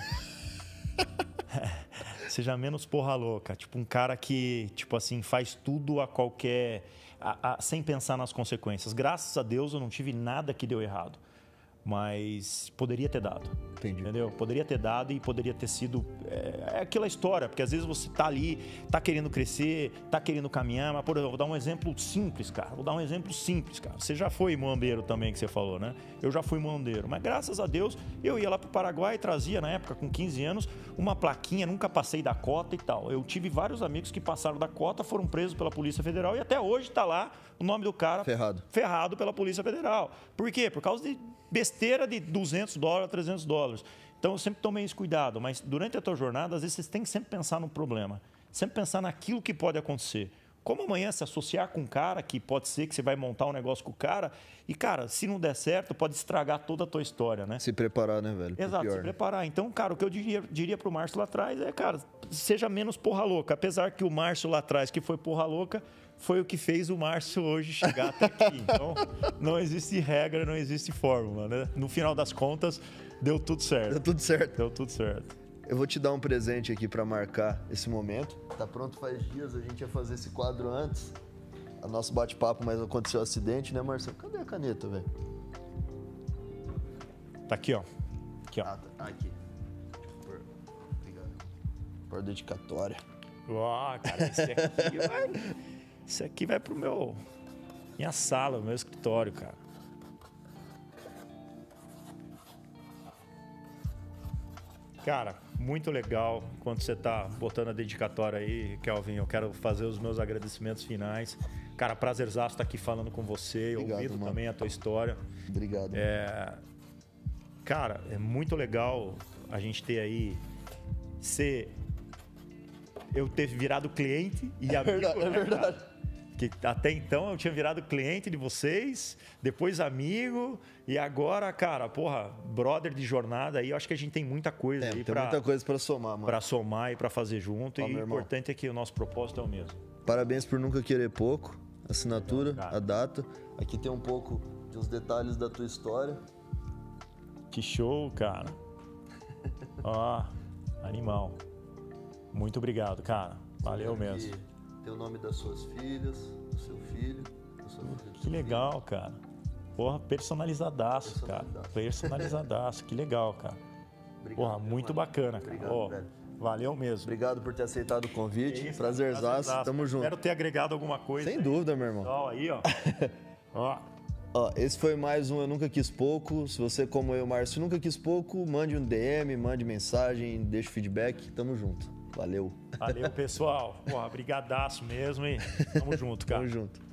seja menos porra louca, tipo um cara que tipo assim faz tudo a qualquer a, a, sem pensar nas consequências. Graças a Deus eu não tive nada que deu errado mas poderia ter dado. Entendi. Entendeu? Poderia ter dado e poderia ter sido. É, é aquela história, porque às vezes você tá ali, tá querendo crescer, tá querendo caminhar, mas, por exemplo, vou dar um exemplo simples, cara. Vou dar um exemplo simples, cara. Você já foi muambeiro também, que você falou, né? Eu já fui muambeiro, mas graças a Deus eu ia lá pro Paraguai e trazia, na época, com 15 anos, uma plaquinha, nunca passei da cota e tal. Eu tive vários amigos que passaram da cota, foram presos pela Polícia Federal e até hoje tá lá o nome do cara ferrado, ferrado pela Polícia Federal. Por quê? Por causa de besteira de 200 dólares, 300 dólares. Então eu sempre tomei esse cuidado, mas durante a tua jornada, às vezes você tem que sempre pensar no problema, sempre pensar naquilo que pode acontecer. como amanhã se associar com um cara que pode ser que você vai montar um negócio com o cara e, cara, se não der certo, pode estragar toda a tua história, né? Se preparar, né, velho? Exato, pior, se preparar. Então, cara, o que eu diria, diria pro Márcio lá atrás é, cara, seja menos porra louca. Apesar que o Márcio lá atrás, que foi porra louca, foi o que fez o Márcio hoje chegar até aqui. Então, não existe regra, não existe fórmula, né? No final das contas, deu tudo certo. Deu tudo certo. Deu tudo certo. Eu vou te dar um presente aqui para marcar esse momento. Tá pronto faz dias, a gente ia fazer esse quadro antes. A nosso bate-papo, mas aconteceu um acidente, né, Marcelo? Cadê a caneta, velho? Tá aqui, ó. Aqui, ó. Ah, tá. Aqui. Por... Obrigado. Por dedicatória. Ó, cara, esse aqui vai. Esse aqui vai pro meu. Minha sala, meu escritório, cara. Cara, muito legal quando você tá botando a dedicatória aí, Kelvin. Eu quero fazer os meus agradecimentos finais. Cara, prazerzaço estar aqui falando com você, Obrigado, ouvindo mano. também a tua história. Obrigado. É, cara, é muito legal a gente ter aí ser eu ter virado cliente e amigo. verdade, é né, cara? Que até então eu tinha virado cliente de vocês, depois amigo e agora, cara, porra, brother de jornada aí. Eu acho que a gente tem muita coisa É, aí tem pra, muita coisa para somar, mano. pra somar e pra fazer junto. Ó, e o importante é que o nosso propósito é o mesmo. Parabéns por nunca querer pouco. Assinatura, cara. a data. Aqui tem um pouco dos detalhes da tua história. Que show, cara. Ó, animal. Muito obrigado, cara. Valeu mesmo. Tem o nome das suas filhas, do seu filho, do Que seu legal, cara. Porra, personalizadaço, cara. Personalizadaço. Personalizadaço. que legal, cara. filho. Obrigado, Porra, muito mano? bacana, cara. Obrigado, Ó, velho. valeu mesmo. Obrigado por ter aceitado o convite. É Prazerzaço. Tamo junto. Espero ter agregado alguma coisa. Sem aí. dúvida, meu irmão. Ó, aí, ó. ó. Ó, esse foi mais um Eu Nunca Quis Pouco. Se você, como eu, Márcio, nunca quis pouco, mande um DM, mande mensagem, deixe feedback. Tamo junto. Valeu. Valeu, pessoal. Porra, brigadaço mesmo e tamo junto, cara. Tamo junto.